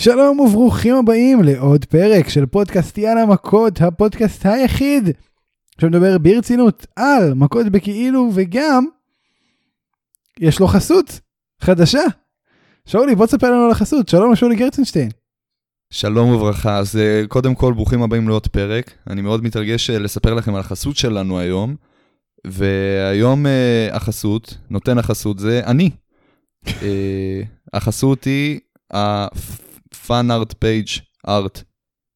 שלום וברוכים הבאים לעוד פרק של פודקאסט יאללה מכות, הפודקאסט היחיד שמדבר ברצינות על מכות בכאילו וגם יש לו חסות חדשה. שאולי בוא תספר לנו על החסות, שלום לשאולי גרצנשטיין. שלום וברכה, אז אה, קודם כל ברוכים הבאים לעוד פרק. אני מאוד מתרגש אה, לספר לכם על החסות שלנו היום, והיום אה, החסות, נותן החסות זה אני. החסות היא ה-Fun Art Page Art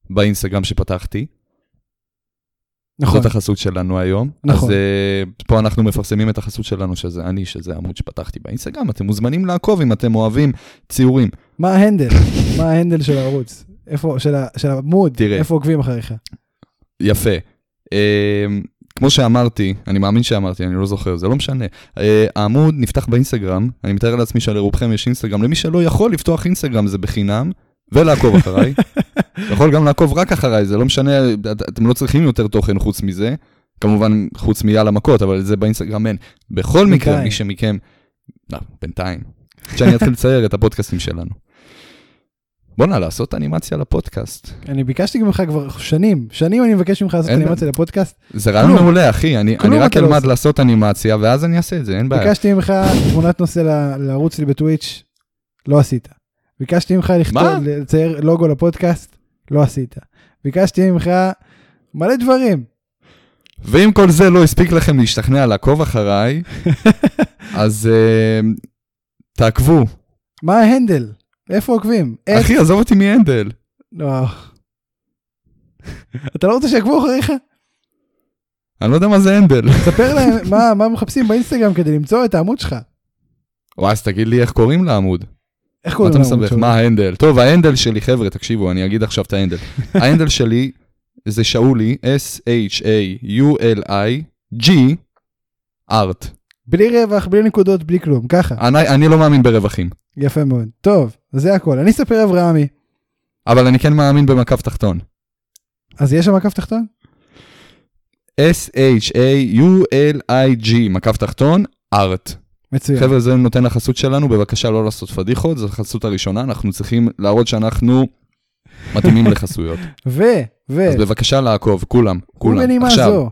באינסטגרם שפתחתי. נכון, זאת החסות שלנו היום. נכון. אז uh, פה אנחנו מפרסמים את החסות שלנו, שזה אני, שזה עמוד שפתחתי באינסטגרם. אתם מוזמנים לעקוב אם אתם אוהבים ציורים. מה ההנדל? מה ההנדל של הערוץ? איפה, של, העמוד? תראה. איפה עוקבים אחריך? יפה. Uh, כמו שאמרתי, אני מאמין שאמרתי, אני לא זוכר, זה לא משנה. Uh, העמוד נפתח באינסטגרם, אני מתאר לעצמי שלרובכם יש אינסטגרם. למי שלא יכול לפתוח אינסטגרם זה בחינם, ולעקוב אחריי. יכול גם לעקוב רק אחריי, זה לא משנה, את- אתם לא צריכים יותר תוכן חוץ מזה. כמובן, חוץ מיאללה מכות, אבל זה באינסטגרם אין. בכל מקרה. מי שמכם... לא, בינתיים. עד שאני אתחיל לצייר את הפודקאסטים שלנו. בואנה, לעשות אנימציה לפודקאסט. אני ביקשתי ממך כבר שנים, שנים אני מבקש ממך לעשות אנימציה לפודקאסט. זה רעיון. מעולה, אחי. אני אני רק לא אלמד. לעשות אנימציה, ואז אני אעשה את זה, אין בעיה. ביקשתי ממך תמונת נושא לערוץ שלי בטוויץ', לא עשית. ביקשתי ממך לכתוב? לצייר לוגו לפודקאסט, לא עשית. ביקשתי ממך מלא דברים. ואם כל זה לא הספיק לכם להשתכנע לעקוב אחריי, אז אה, תעקבו. מה ההנדל? איפה עוקבים? אחי, עזוב אותי מהנדל. לא. אתה לא רוצה שיעקבו אחריך? אני לא יודע מה זה הנדל. ספר להם מה, מה מחפשים באינסטגרם כדי למצוא את העמוד שלך. וואי, אז תגיד לי איך קוראים לעמוד. איך קוראים לעמוד? שלך? מה ההנדל? טוב, ההנדל שלי, חבר'ה, תקשיבו, אני אגיד עכשיו את ההנדל. ההנדל שלי זה שאולי, S-H-A-U-L-I-G, ארט. בלי רווח, בלי נקודות, בלי כלום, ככה. אני אני לא מאמין ברווחים, יפה מאוד. טוב, זה הכל. אני אספר אברהמי. אבל אני כן מאמין במקף תחתון. אז יש שם מקף תחתון? S-H-A-U-L-I-G, מקף תחתון, ארט. מצוין. חבר'ה, זה נותן החסות שלנו, בבקשה לא לעשות פדיחות, זו החסות הראשונה, אנחנו צריכים להראות שאנחנו מתאימים לחסויות. ו, ו, אז בבקשה לעקוב, כולם, כולם. ובנימה עכשיו, זו,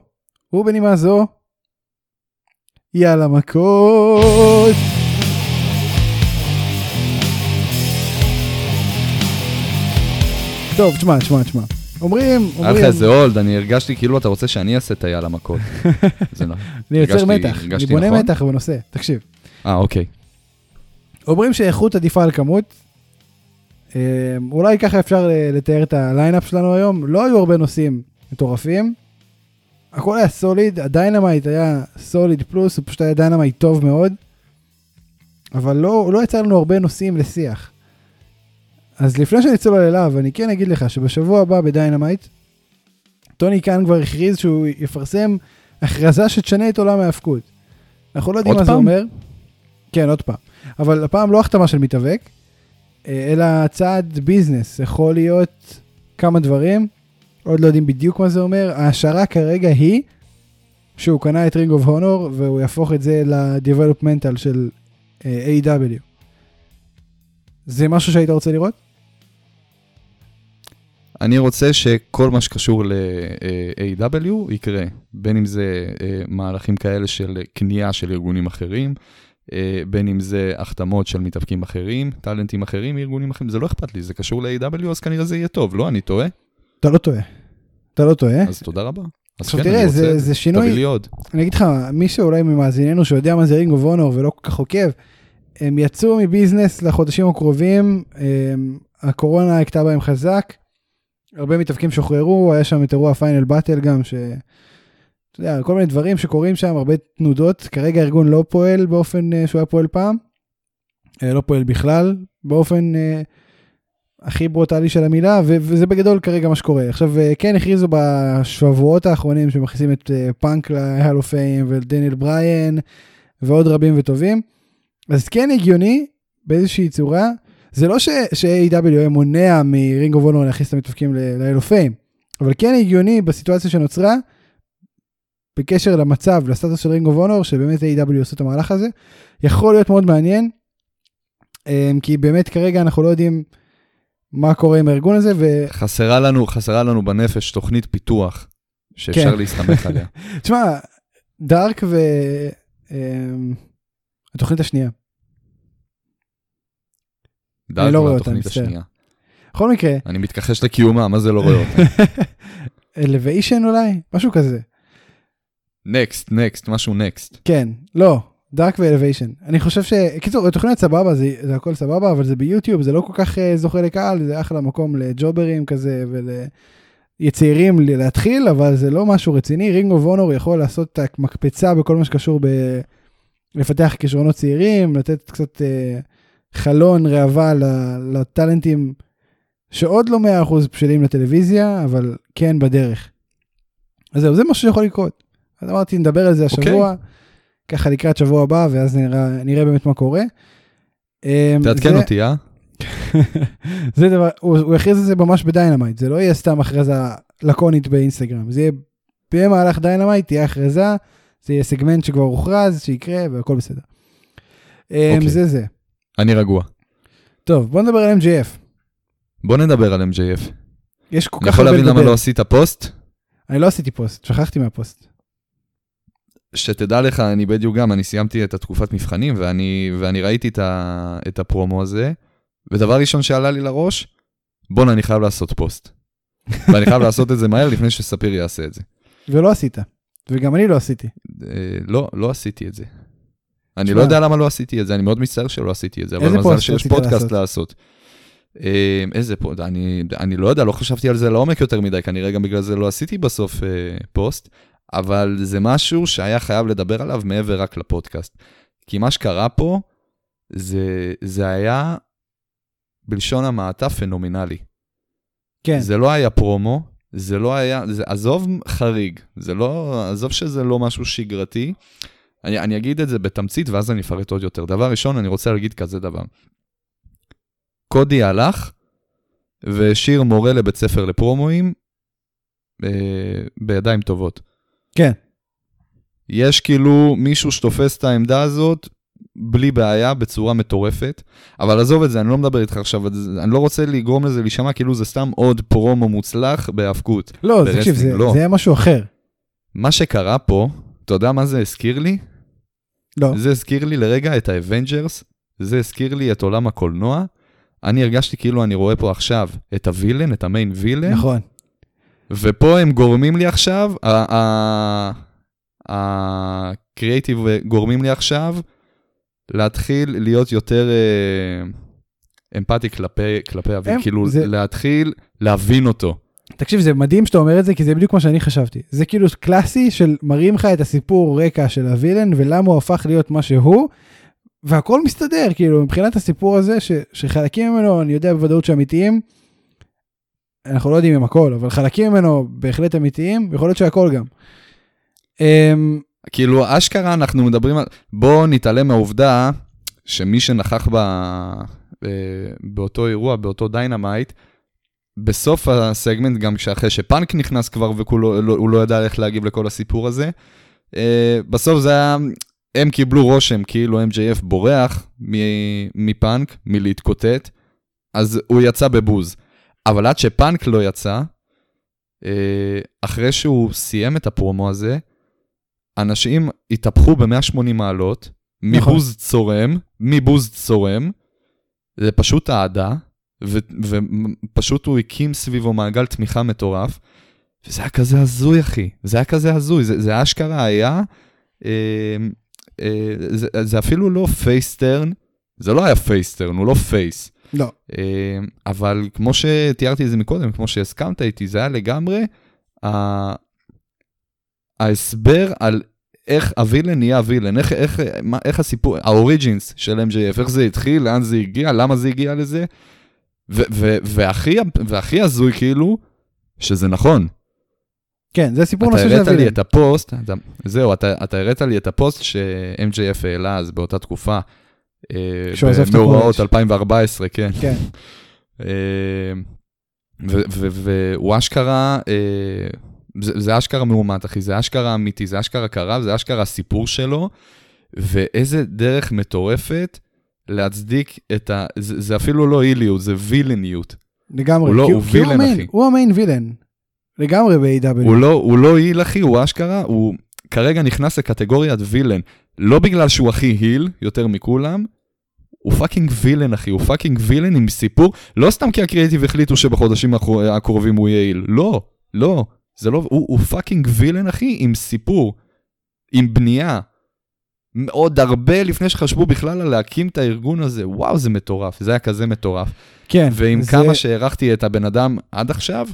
ובנימה זו, יאללה מכות. טוב, תשמע, תשמע, תשמע. אומרים, היה לך אומרים, איזה hold, אני הרגשתי כאילו אתה רוצה שאני אעשה את היאללה מכות. זה לא. אני יוצר מתח, אני בונה נכון? מתח בנושא, תקשיב. אה, אוקיי. אומרים שאיכות עדיפה על כמות. אה, אולי ככה אפשר אה, לתאר את ה lineup שלנו היום. לא היו הרבה נושאים מטורפים. הכל היה solid, הדיינמייט היה solid plus, הוא פשוט היה דיינמייט טוב מאוד. אבל לא, לא יצא לנו הרבה נושאים לשיח. אז לפני שנצלול אליו, אני כן אגיד לך שבשבוע הבא בדיינמייט, טוני קאן כבר הכריז שהוא יפרסם הכרזה שתשנה את עולם ההאבקות. אנחנו לא יודעים מה זה אומר. עוד פעם? כן, עוד פעם. אבל הפעם לא החתמה של מתאבק, אה, אלא צעד business, יכול להיות כמה דברים, עוד לא יודעים בדיוק מה זה אומר, ההשערה כרגע היא שהוא קנה את רינג אוף הונור והוא יהפוך את זה ל-developmental של אה, A.W. זה משהו שהיית רוצה לראות? אני רוצה שכל מה שקשור ל-AW יקרה, בין אם זה אה, מהלכים כאלה של קנייה של ארגונים אחרים, אה, בין אם זה החתמות של מתאבקים אחרים, טאלנטים אחרים מארגונים אחרים, זה לא אכפת לי, זה קשור ל-AW, אז כנראה זה יהיה טוב, לא? אני טועה? אתה לא טועה. אתה לא טועה. אז תודה רבה. אז עכשיו כן, תראה, רוצה זה, את זה שינוי, תביא לי עוד. אני אגיד לך, מי שאולי ממאזינינו שיודע מה זה רינג אוף הונור ולא כל כך עוקב, הם יצאו מ business לחודשים הקרובים, הקורונה הכתה בהם חזק, הרבה מתאבקים שוחררו, היה שם את אירוע פיינל באטל גם, ש... אתה יודע, כל מיני דברים שקורים שם, הרבה תנודות, כרגע הארגון לא פועל באופן אה, שהוא היה פועל פעם, אה, לא פועל בכלל, באופן אה, הכי ברוטאלי של המילה, וזה בגדול כרגע מה שקורה. עכשיו, כן הכריזו בשבועות האחרונים שמכניסים את פאנק ל Hall of Fame ודניאל בריין ועוד רבים וטובים, אז כן הגיוני באיזושהי צורה, זה לא ש-AEW היה מונע מרינג אוף הונור להכניס את המתאבקים פיים, אבל כן הגיוני בסיטואציה שנוצרה, בקשר למצב, לסטטוס של רינג אוף הונור, שבאמת AEW עושה את המהלך הזה, יכול להיות מאוד מעניין, אמ, כי באמת כרגע אנחנו לא יודעים מה קורה עם הארגון הזה, ו... חסרה לנו, חסרה לנו בנפש תוכנית פיתוח שאפשר כן. להסתמך עליה. תשמע, דארק ו... אמ, התוכנית השנייה. דארק לא רואה התוכנית מצטער. בכל מקרה, אני מתכחש לקיומה, מה זה לא רואה אותה? אלוויישן אולי? משהו כזה. נקסט, נקסט, משהו נקסט. כן, לא, דארק ואלוויישן. אני חושב ש... קיצור, התוכנית סבבה, זה, זה הכל סבבה, אבל זה ביוטיוב, זה לא כל כך uh, זוכה לקהל, זה אחלה מקום לג'וברים כזה ולצעירים להתחיל, אבל זה לא משהו רציני. רינג אוף אונור יכול לעשות את המקפצה בכל מה שקשור ב... לפתח כישרונות צעירים, לתת קצת uh, חלון ראווה לטאלנטים שעוד לא 100% בשלים לטלוויזיה, אבל כן בדרך. אז זהו, זה משהו שיכול לקרות. אז אמרתי, נדבר על זה השבוע, ככה לקראת שבוע הבא, ואז נראה, נראה באמת מה קורה. אמ, תעדכן זה- אותי, אה? זה דבר, הוא, הוא הכריז על זה ממש בדיינמייט, זה לא יהיה סתם הכרזה לקונית באינסטגרם, זה יהיה במהלך דיינמייט, תהיה הכרזה, זה יהיה סגמנט שכבר הוכרז, שיקרה והכל בסדר. אמ, אוקיי. זה זה. אני רגוע. טוב, בוא נדבר על MJF. בוא נדבר על MJF. יש כל כך הרבה על מה לדבר. אני יכול להבין למה. לא עשית פוסט? אני לא עשיתי פוסט, שכחתי מהפוסט. שתדע לך, אני בדיוק גם, אני סיימתי את התקופת מבחנים, ואני, ואני ראיתי את, ה, את הפרומו הזה, ודבר ראשון שעלה לי לראש, בואנה, אני חייב לעשות פוסט. ואני חייב לעשות את זה מהר לפני שספיר יעשה את זה. ולא עשית. וגם אני לא עשיתי. אה, לא, לא עשיתי את זה. אני. לא יודע למה לא עשיתי את זה, אני מאוד מצטער שלא עשיתי את זה, אבל מזל שיש פודקאסט לעשות? אה, איזה פוסט, אני, אני לא יודע, לא חשבתי על זה לעומק יותר מדי, כנראה גם בגלל זה לא עשיתי בסוף אה, פוסט, אבל זה משהו שהיה חייב לדבר עליו מעבר רק לפודקאסט. כי מה שקרה פה, זה, זה היה בלשון המעטה פנומנלי. כן, זה לא היה פרומו, זה לא היה, זה, עזוב חריג, זה לא, עזוב שזה לא משהו שגרתי. אני, אני אגיד את זה בתמצית ואז אני אפרט עוד יותר. דבר ראשון, אני רוצה להגיד כזה דבר. קודי הלך והשאיר מורה לבית ספר לפרומואים אה, בידיים טובות. כן. יש כאילו מישהו שתופס את העמדה הזאת בלי בעיה, בצורה מטורפת. אבל עזוב את זה, אני לא מדבר איתך עכשיו, אני לא רוצה לגרום לזה להישמע כאילו זה סתם עוד פרומו מוצלח בהאבקות. לא, תקשיב, זה, לא. זה היה משהו אחר. מה שקרה פה, אתה יודע מה זה הזכיר לי? לא. זה הזכיר לי לרגע את האבנג'רס, זה הזכיר לי את עולם הקולנוע. אני הרגשתי כאילו אני רואה פה עכשיו את ה villain, את ה main villain, נכון. ופה הם גורמים לי עכשיו, הקריאייטיב גורמים לי עכשיו להתחיל להיות יותר אה, אמפתי כלפי, כלפי MJF, כאילו זה- להתחיל להבין אותו. תקשיב, זה מדהים שאתה אומר את זה, כי זה בדיוק מה שאני חשבתי. זה כאילו קלאסי של מראים לך את הסיפור רקע של ה villain, ולמה הוא הפך להיות מה שהוא, והכל מסתדר, כאילו, מבחינת הסיפור הזה, ש, שחלקים ממנו, אני יודע בוודאות שאמיתיים, אנחנו לא יודעים אם הכל, אבל חלקים ממנו בהחלט אמיתיים, יכול להיות שהכל גם. אמ, כאילו, אשכרה אנחנו מדברים על... בואו נתעלם מהעובדה שמי שנכח ב... אה, באותו אירוע, באותו דיינמייט, בסוף הסגמנט, גם שאחרי שפאנק נכנס כבר והוא לא ידע איך להגיב לכל הסיפור הזה, אה, בסוף זה היה... הם קיבלו רושם כאילו MJF בורח מפאנק, מלהתקוטט, אז הוא יצא בבוז. אבל עד שפאנק לא יצא, אה, אחרי שהוא סיים את הפרומו הזה, אנשים התהפכו ב-180 מעלות, נכון. מבוז צורם, מבוז צורם, זה פשוט אהדה, ופשוט הוא הקים סביבו מעגל תמיכה מטורף, וזה היה כזה הזוי, אחי. זה היה כזה הזוי, זה, זה אשכרה היה, אה, אה, זה, זה אפילו לא face turn, זה לא היה face turn, הוא לא face. לא. אה, אבל כמו שתיארתי את זה מקודם, כמו שהסכמת איתי, זה היה לגמרי ה- ההסבר על איך ה villain נהיה ה villain, איך, איך, מה, איך הסיפור, ה origins של MJF, איך זה התחיל, לאן זה הגיע, למה זה הגיע לזה, והכי, הזוי כאילו, שזה נכון. כן, זה סיפור אתה נושא של הראת לי. את הפוסט, אתה, זהו, אתה, אתה הראת לי את הפוסט ש-MJF העלה אז באותה תקופה, אה, כשהוא עזב את במאורעות הקולג'. 2014, כן. כן, אה, והוא אשכרה, אה, זה, זה אשכרה מאומת, אחי, זה אשכרה אמיתי, זה אשכרה קרה, זה אשכרה הסיפור שלו, ואיזה דרך מטורפת להצדיק את ה... זה, זה אפילו לא היליות, זה וילניות. לגמרי. הוא לא- כי- הוא כי villain, ה main- אחי. הוא ה main villain. לגמרי ב-AEW. הוא לא, הוא לא heel, אחי, הוא אשכרה, הוא כרגע נכנס לקטגוריית villain. לא בגלל שהוא הכי heel, יותר מכולם, הוא fucking villain, אחי, הוא fucking villain עם סיפור, לא סתם כי הקריאיטיב החליטו שבחודשים הקרו- הקרובים הוא יהיה heel, לא, לא, זה לא, הוא, הוא fucking villain, אחי, עם סיפור, עם בנייה. עוד הרבה לפני שחשבו בכלל על להקים את הארגון הזה, וואו, זה מטורף, זה היה כזה מטורף. כן. ועם זה- כמה שהערכתי את הבן אדם עד עכשיו,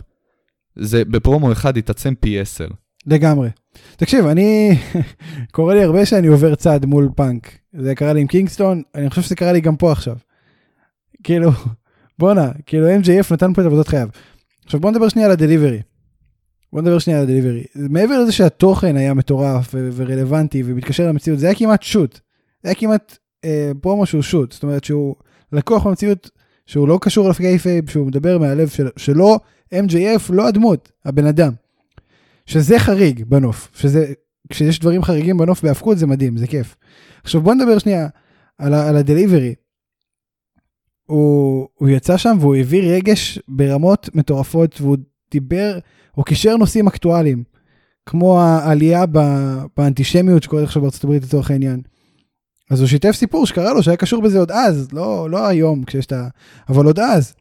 זה בפרומו אחד התעצם פי עשר. לגמרי. תקשיב, אני, קורה לי הרבה שאני עובר צד מול פאנק. זה קרה לי עם קינגסטון, אני חושב שזה קרה לי גם פה עכשיו. כאילו, בואנה, כאילו MJF נתן פה את עבודת חייו. עכשיו בוא נדבר שנייה על הדליברי. בוא נדבר שנייה על ה delivery. מעבר לזה שהתוכן היה מטורף ו- ורלוונטי ומתקשר למציאות, זה היה כמעט shoot. זה היה כמעט אה, פרומו שהוא shoot. זאת אומרת שהוא לקוח במציאות שהוא לא קשור ל kayfabe, שהוא מדבר מהלב של, שלו, MJF, לא הדמות, הבן אדם. שזה חריג בנוף, שזה, כשיש דברים חריגים בנוף בהפקות זה מדהים, זה כיף. עכשיו בוא נדבר שנייה על, ה- על ה delivery. הוא, הוא יצא שם והוא הביא רגש ברמות מטורפות והוא דיבר, הוא קישר נושאים אקטואליים, כמו העלייה באנטישמיות שקורית עכשיו בארצות הברית לצורך העניין. אז הוא שיתף סיפור שקרה לו שהיה קשור בזה עוד אז, לא, לא היום כשיש את ה... אבל עוד אז.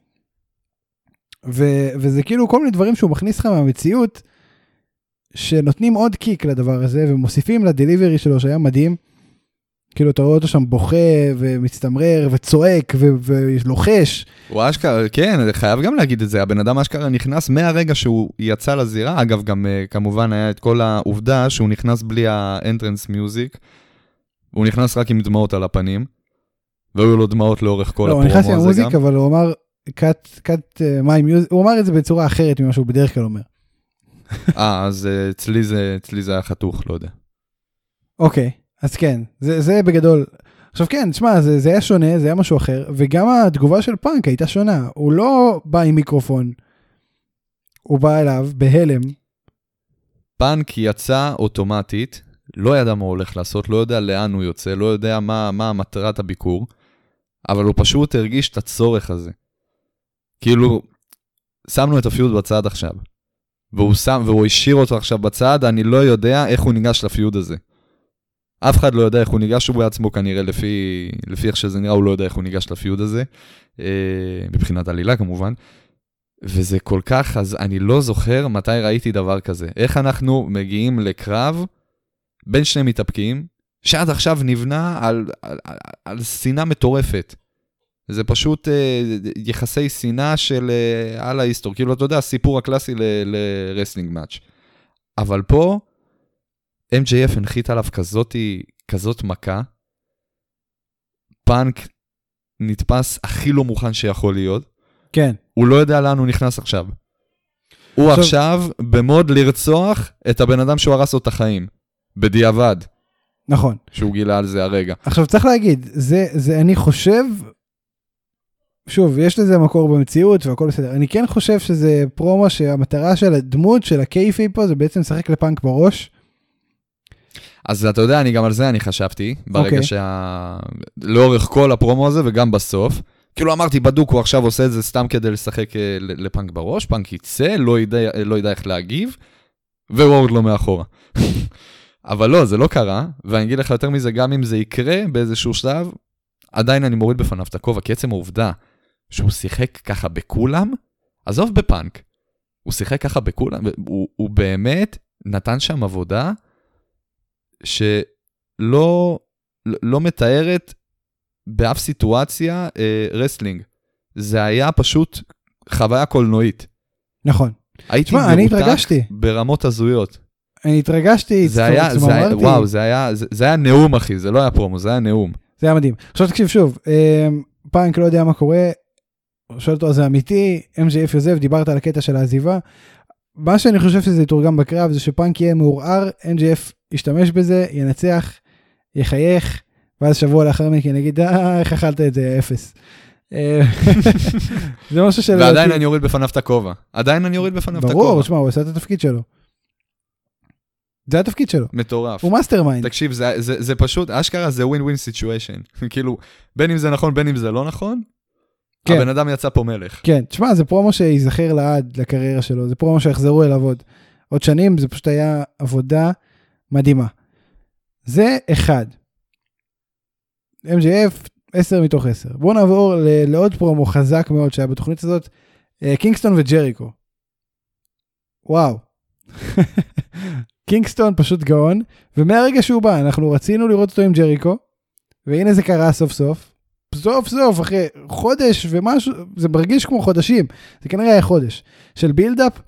ו, וזה כאילו כל מיני דברים שהוא מכניס לך מהמציאות, שנותנים עוד קיק לדבר הזה ומוסיפים לדליברי שלו שהיה מדהים. כאילו אתה רואה אותו שם בוכה ומצטמרר וצועק ו- ולוחש. הוא אשכרה, כן, חייב גם להגיד את זה, הבן אדם אשכרה נכנס מהרגע שהוא יצא לזירה, אגב, גם אה, כמובן היה את כל העובדה שהוא נכנס בלי ה-entrance music, הוא נכנס רק עם דמעות על הפנים, והיו לו דמעות לאורך כל לא, הוא הפרומו נכנס עם הזה המוזיק גם. אבל הוא אמר cut cut uh, my music הוא אמר את זה בצורה אחרת ממה שהוא בדרך כלל אומר. אה, אז אה, אצלי זה, אצלי זה היה חתוך, לא יודע. אוקיי אז כן זה זה בגדול. עכשיו כן תשמע זה, זה היה שונה זה היה משהו אחר וגם התגובה של פאנק הייתה שונה הוא לא בא עם מיקרופון. הוא בא אליו בהלם פאנק יצא אוטומטית, לא ידע מה הוא הולך לעשות, לא יודע לאן הוא יוצא, לא יודע מה, מה מטרת הביקור, אבל הוא פשוט הרגיש את הצורך הזה. כאילו, שמנו את הפיוד בצד עכשיו, והוא שם, והוא השאיר אותו עכשיו בצד, אני לא יודע איך הוא ניגש לפיוד הזה. אף אחד לא יודע איך הוא ניגש, הוא בעצמו כנראה, לפי, לפי איך שזה נראה, הוא לא יודע איך הוא ניגש ל feud הזה, אה, מבחינת עלילה כמובן. וזה כל כך, אז אני לא זוכר מתי ראיתי דבר כזה. איך אנחנו מגיעים לקרב בין שני מתאבקים, שעד עכשיו נבנה על, על, על, על שנאה מטורפת. זה פשוט אה, יחסי שנאה של אה, על ההיסטור. כאילו, אתה יודע, הסיפור הקלאסי ל wrestling match. אבל פה, MJF הנחית עליו כזאת, כזאת מכה. פאנק נתפס הכי לא מוכן שיכול להיות. כן הוא לא יודע לאן הוא נכנס עכשיו. הוא עכשיו- עכשיו במוד לרצוח את הבן אדם שהוא הרס לו את החיים. בדיעבד, נכון שהוא גילה על זה הרגע. עכשיו צריך להגיד זה זה אני חושב. שוב יש לזה מקור במציאות והכל בסדר אני כן חושב שזה פרומו שהמטרה של הדמות של הקייפי פה זה בעצם לשחק לפאנק בראש. אז אתה יודע, אני גם על זה אני חשבתי, ברגע אוקיי. שה... לאורך כל הפרומו הזה וגם בסוף. כאילו אמרתי, בדוק, הוא עכשיו עושה את זה סתם כדי לשחק אה, לפאנק בראש, פאנק יצא, לא ידע, לא ידע איך להגיב, וורדלו מאחורה. אבל לא, זה לא קרה, ואני אגיד לך יותר מזה, גם אם זה יקרה באיזשהו שלב, עדיין אני מוריד בפניו את הכובע, כי עצם העובדה שהוא שיחק ככה בכולם, עזוב בפאנק, הוא שיחק ככה בכולם, הוא, הוא באמת נתן שם עבודה שלא לא מתארת באף סיטואציה אה, wrestling. זה היה פשוט חוויה קולנועית. נכון. הייתי תשמע, אני מרותק התרגשתי. ברמות הזויות. אני התרגשתי, זה היה, זה היה, צמררתי. וואו, זה היה, זה, זה היה נאום אחי, זה לא היה פרומו, זה היה נאום. זה היה מדהים. עכשיו תקשיב שוב, אמ, פאנק לא יודע מה קורה, שואל אותו זה אמיתי, MJF עוזב, דיברת על הקטע של העזיבה. מה שאני חושב שזה יתורגם בקרב זה שפאנק יהיה מעורער, MJF ישתמש בזה, ינצח, יחייך, ואז שבוע לאחר מכן יגיד, אה, איך אכלת את זה, אפס. אה, זה משהו של... ועדיין אני אוריד בפניו את הכובע. עדיין אני אוריד בפניו את הכובע. ברור, שמע, הוא עשה את התפקיד שלו. זה התפקיד שלו, מטורף. הוא mastermind. תקשיב, זה, זה, זה פשוט, אשכרה זה win win situation. כאילו, בין אם זה נכון, בין אם זה לא נכון, כן. הבן אדם יצא פה מלך. כן, תשמע, זה פרומו שייזכר לעד לקריירה שלו, זה פרומו שיחזרו אליו עוד. עוד שנים, זה פשוט היה עבודה מדהימה. זה אחד. MJF, 10 מתוך 10. בואו נעבור ל- לעוד פרומו חזק מאוד שהיה בתוכנית הזאת, אה, קינגסטון וג'ריקו. וואו. קינגסטון פשוט גאון, ומהרגע שהוא בא, אנחנו רצינו לראות אותו עם ג'ריקו, והנה זה קרה סוף סוף. סוף סוף, אחרי חודש ומשהו, זה מרגיש כמו חודשים, זה כנראה היה חודש, של בילדאפ.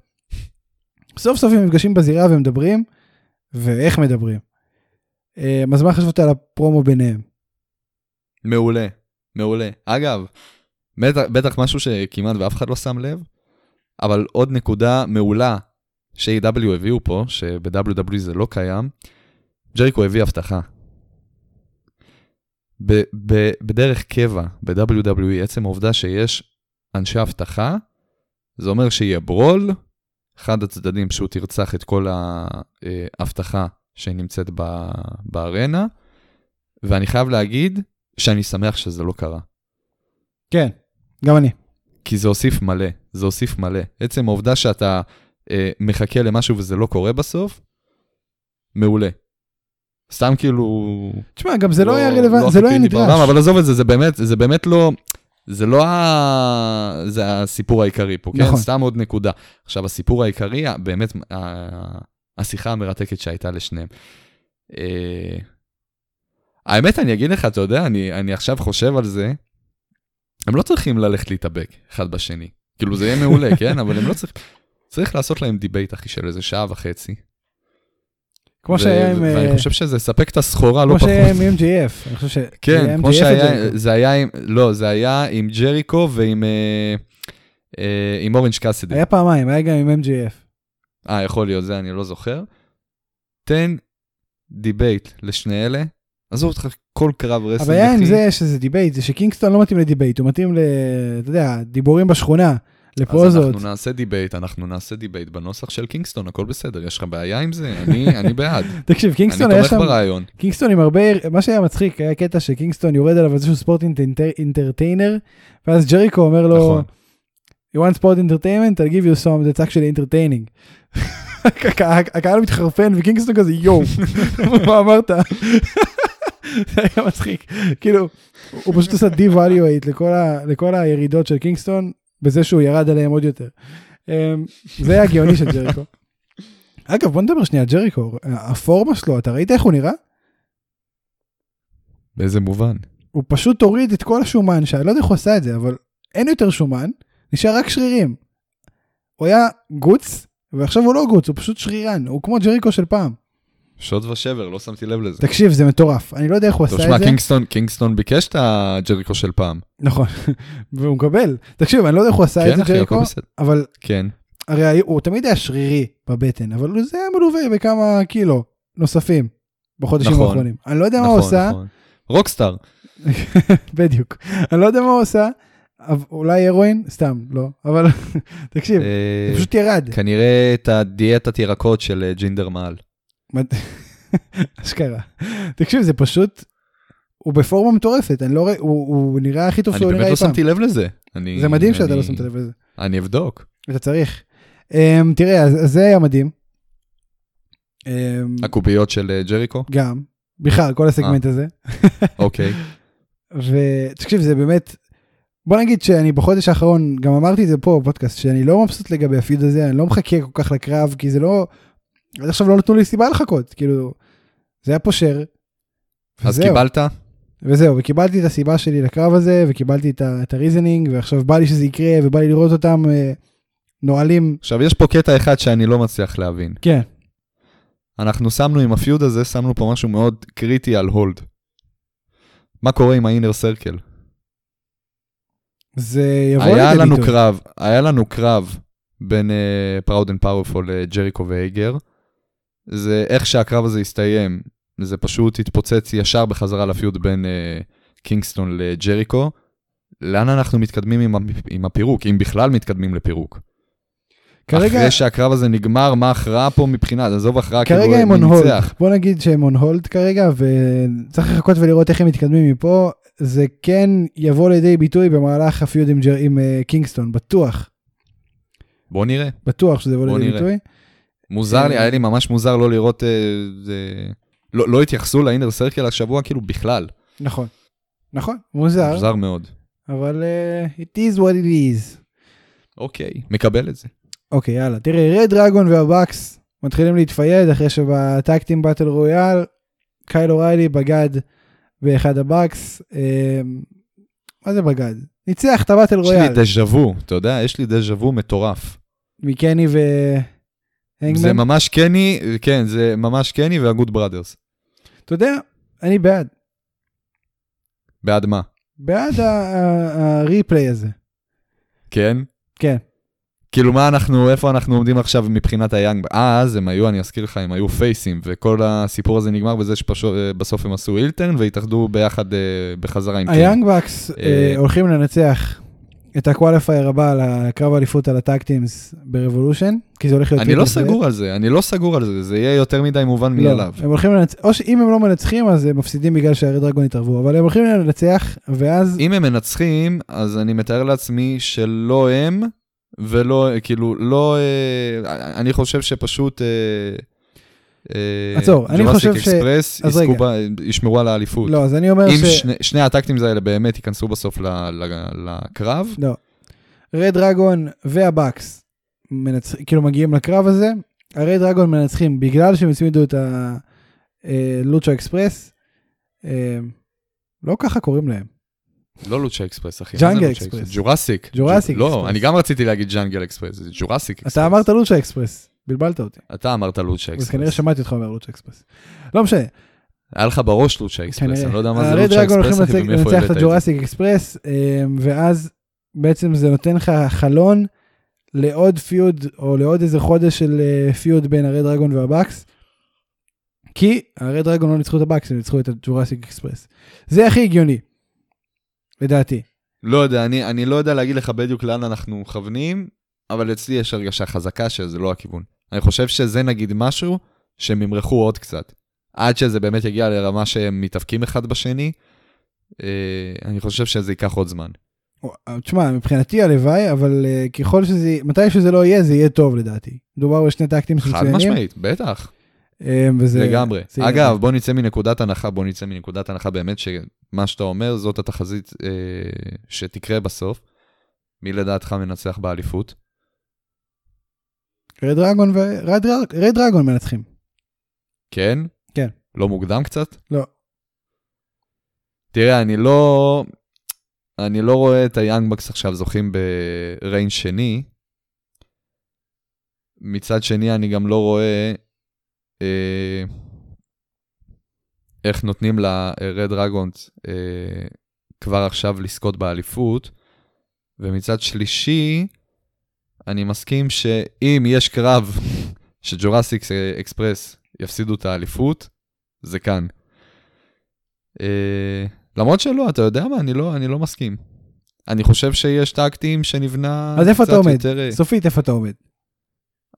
סוף סוף הם נפגשים בזירה ומדברים, ואיך מדברים. אה, אז מה חשבת על הפרומו ביניהם? מעולה, מעולה. אגב, בטח, בטח משהו שכמעט ואף אחד לא שם לב, אבל עוד נקודה מעולה ש-AW הביאו פה, שב-WWE זה לא קיים, ג'ריקו הביא הבטחה. ב- ב- בדרך קבע, ב-WWE, עצם העובדה שיש אנשי אבטחה, זה אומר שיהיה ברול, אחד הצדדים פשוט ירצח את כל האבטחה שנמצאת ב- בארנה, ואני חייב להגיד שאני שמח שזה לא קרה. כן, גם אני. כי זה הוסיף מלא, זה הוסיף מלא. עצם העובדה שאתה אה, מחכה למשהו וזה לא קורה בסוף, מעולה. סתם כאילו... תשמע, גם זה לא היה רלוונטי, זה לא היה הכי בעולם, נדרש. אבל עזוב את זה, זה באמת, זה באמת לא... זה לא ה... זה הסיפור העיקרי פה, כן? נכון. סתם עוד נקודה. עכשיו, הסיפור העיקרי, באמת, השיחה המרתקת שהייתה לשניהם. אה, האמת, אני אגיד לך, אתה יודע, אני, אני עכשיו חושב על זה, הם לא צריכים ללכת להתאבק אחד בשני. כאילו, זה יהיה מעולה, כן? אבל הם לא צריכים... צריך לעשות להם debate, אחי, של איזה שעה וחצי. כמו שהיה עם... ואני אה, חושב שזה יספק את הסחורה לא כמו פחות. שהיה עם MJF. אני חושב ש... כן, כמו שהיה. זה היה עם, לא, זה היה עם ג'ריקו ועם אה, אה, עם אורנג' קסידי. היה פעמיים, היה גם עם MJF. אה, יכול להיות, זה אני לא זוכר. תן debate לשני אלה, עזוב אותך כל קרב wrestling. הבעיה עם. זה שזה debate, זה שקינגסטון לא מתאים ל debate, הוא מתאים ל... אתה יודע, דיבורים בשכונה, אז לפוזות. אנחנו נעשה debate, אנחנו נעשה debate בנוסח של קינגסטון, הכל בסדר, יש לך בעיה עם זה? אני, אני בעד. תקשיב, אני קינגסטון היה תומך שם... ברעיון. קינגסטון עם הרבה, מה שהיה מצחיק, היה קטע שקינגסטון יורד עליו איזשהו sport enter- entertainer, ואז ג'ריקו אומר לו, נכון. you want sport entertainment, I'll give you some that's actually entertaining. הקה- הקהל מתחרפן וקינגסטון כזה יואו, מה אמרת? זה היה מצחיק, כאילו, הוא פשוט עשה devaluate לכל הירידות של קינגסטון, בזה שהוא ירד עליהם עוד יותר. אמ, זה היה גאוני של ג'ריקו. אגב בוא נדבר שנייה על ג'ריקו, הפורמה שלו, אתה ראית איך הוא נראה? באיזה מובן? הוא פשוט הוריד את כל השומן, שאני לא יודע איך הוא עשה את זה, אבל אין יותר שומן, נשאר רק שרירים. הוא היה גוץ, ועכשיו הוא לא גוץ, הוא פשוט שרירן, הוא כמו ג'ריקו של פעם. שוד ושבר, לא שמתי לב לזה. תקשיב, זה מטורף, אני לא יודע איך הוא עשה את זה. קינגסטון, קינגסטון ביקש את הג'ריקו של פעם. נכון, והוא מקבל. תקשיב, אני לא יודע איך הוא עשה את כן, זה, ג'ריקו. אבל כן. הרי הוא תמיד היה שרירי בבטן, אבל זה היה מלווה בכמה קילו נוספים בחודשים נכון, האחרונים. אני לא יודע מה הוא נכון, עושה, נכון. rockstar. בדיוק. אני לא יודע מה הוא אבל- אולי הרואין? סתם, לא. אבל תקשיב, אה, זה פשוט ירד. כנראה את הדיאטת ירקות של אה, ג'ינדר מעל. אשכרה. תקשיב, זה פשוט, הוא בפורמה מטורפת, אני לא רואה, הוא הוא נראה הכי טוב אני שהוא באמת נראה לא אי פעם. שמתי לב לזה. אני- זה מדהים שאתה אני- לא שמת לב לזה. אני אבדוק. אתה צריך. אמ, תראה, אז אז זה היה מדהים. אמ, הקוביות של אה, ג'ריקו? גם, בכלל, כל הסגמנט הזה. אוקיי. ותקשיב, זה באמת, בוא נגיד שאני בחודש האחרון, גם אמרתי את זה פה בפודקאסט, שאני לא מבסוט לגבי הפיוד הזה, אני לא מחכה כל כך לקרב, כי זה לא, עד עכשיו לא נתנו לי סיבה לחכות, כאילו, זה היה פושר. אז וזהו. קיבלת? וזהו, וקיבלתי את הסיבה שלי לקרב הזה, וקיבלתי את ה- את הריזנינג, ועכשיו בא לי שזה יקרה, ובא לי לראות אותם אה, נועלים. עכשיו, יש פה קטע אחד שאני לא מצליח להבין. כן, אנחנו שמנו עם ה feud הזה, שמנו פה משהו מאוד קריטי על hold. מה קורה עם ה Inner Circle? זה יבוא היה לידי לנו ביטוי. קרב, היה לנו קרב בין Proud and Powerful לג'ריקו והייגר. זה איך שהקרב הזה הסתיים, זה פשוט התפוצץ ישר בחזרה ל feud בין אה, קינגסטון לג'ריקו. לאן אנחנו מתקדמים עם, עם הפירוק, אם בכלל מתקדמים לפירוק? כרגע, אחרי שהקרב הזה נגמר, מה ההכרעה פה מבחינת, עזוב הכרעה, כרגע כאילו הם מי on hold, ניצח. בוא נגיד שהם on hold כרגע, וצריך לחכות ולראות איך הם מתקדמים מפה. זה כן יבוא לידי ביטוי במהלך הפיוד עם, ג'ר- עם אה, קינגסטון, בטוח, בוא נראה. בטוח שזה יבוא בוא לידי נראה. ביטוי. מוזר לי, אה, היה לי ממש מוזר לא לראות, אה, לא לא התייחסו לאינר סרקל השבוע כאילו בכלל. נכון, נכון, מוזר, מוזר מאוד. אבל אה, it is what it is. אוקיי, מקבל את זה. אוקיי, יאללה, תראה, רד דרגון והבקס מתחילים להתפייד אחרי שבטקטים באטל רויאל, קייל אוריילי בגד באחד הבקס, אה, מה זה בגד? ניצח את הבאטל יש לי רויאל, דז'ה וו, אתה יודע, יש לי דז'ה וו מטורף. מקני זה והנגמן. ממש קני, כן, זה ממש קני והגוד בראדרס. אתה יודע, אני בעד, בעד מה? בעד ה replay הזה, כן? כן. כאילו מה אנחנו, איפה אנחנו עומדים עכשיו מבחינת ה Young? אה, אז הם היו, אני אזכיר לך, הם היו פייסים, וכל הסיפור הזה נגמר בזה שבסוף הם עשו heel turn והתאחדו ביחד אה, בחזרה עם. ה Young Bucks אה, הולכים לנצח את ה qualifier הבא על הקרב האליפות על ה tag teams ב Revolution, כי זה הולך להיות... אני לא סגור על זה, אני לא סגור על זה, זה יהיה יותר מדי מובן לא, מאליו. הם הולכים לנצח, או שאם הם לא מנצחים אז הם מפסידים בגלל שהרי דרגון התערבו, אבל הם הולכים לנצח, ואז, אם הם מנצחים, אז אני מתאר לעצמי שלא הם, ולא, כאילו, לא, אה, אני חושב שפשוט... אה, אה, עצור, אני חושב ש- אז רגע. ב- ישמרו על האליפות. לא, אז אני אומר אם ש... שני, שני הטקטים האלה באמת ייכנסו בסוף ל, ל, לקרב, לא. reDRagon וה Bucks, כאילו מגיעים לקרב הזה, ה reDRagon מנצחים בגלל שהם הצמידו את ה Lucho Express, אה, לא ככה קוראים להם. לא Lucha Express, אחי. Jungle Lucha Express. Jurassic. Jurassic לא, אקספרס. אני גם רציתי להגיד Jungle Express, זה Jurassic Express. אתה אמרת Lucho Express, בלבלת אותי. אתה אמרת Lucha אז אקספרס. כנראה שמעתי אותך אומר Lucho Express. לא משנה. היה לך בראש Lucha Express, אני לא יודע מה זה Lucha Express, אחי, ומאיפה הבאת את זה. ה Jurassic אקספרס, אה, ואז בעצם זה נותן לך חלון לעוד feud, או לעוד איזה חודש של אה, feud בין ה reDRagon וה Bucks. כי ה reDRagon לא ניצחו את ה Bucks, הם ניצחו את ה Jurassic Express. זה הכי הגיוני, לדעתי. לא יודע, אני, אני לא יודע להגיד לך בדיוק לאן אנחנו מכוונים, אבל אצלי יש הרגשה חזקה שזה לא הכיוון. אני חושב שזה נגיד משהו שהם ימרחו עוד קצת. עד שזה באמת יגיע לרמה שהם מתאבקים אחד בשני, אה, אני חושב שזה ייקח עוד זמן. תשמע, מבחינתי הלוואי, אבל אה, ככל שזה, מתי שזה לא יהיה, זה יהיה טוב לדעתי. מדובר בשני טקטים חד מצוינים. משמעית, בטח, אה, וזה... לגמרי. זה יהיה אגב, טוב. בוא נצא מנקודת הנחה, בוא נצא מנקודת הנחה באמת שמה שאתה אומר, זאת התחזית אה, שתקרה בסוף. מי לדעתך מנצח באליפות? רד דרגון ו... רד דרג- רד דרגון מנצחים. כן? כן. לא מוקדם קצת? לא. תראה, אני לא... אני לא רואה את היאנג בקס עכשיו זוכים בריין שני. מצד שני, אני גם לא רואה אה, איך נותנים לרד דרגונס אה, כבר עכשיו לזכות באליפות. ומצד שלישי, אני מסכים שאם יש קרב שג'ורסיק אקספרס יפסידו את האליפות, זה כאן. אה, למרות שלא, אתה יודע מה, אני לא, אני לא מסכים. אני חושב שיש טקטים שנבנה אז איפה קצת אתה עומד? יותר... אה, סופית, איפה אתה עומד?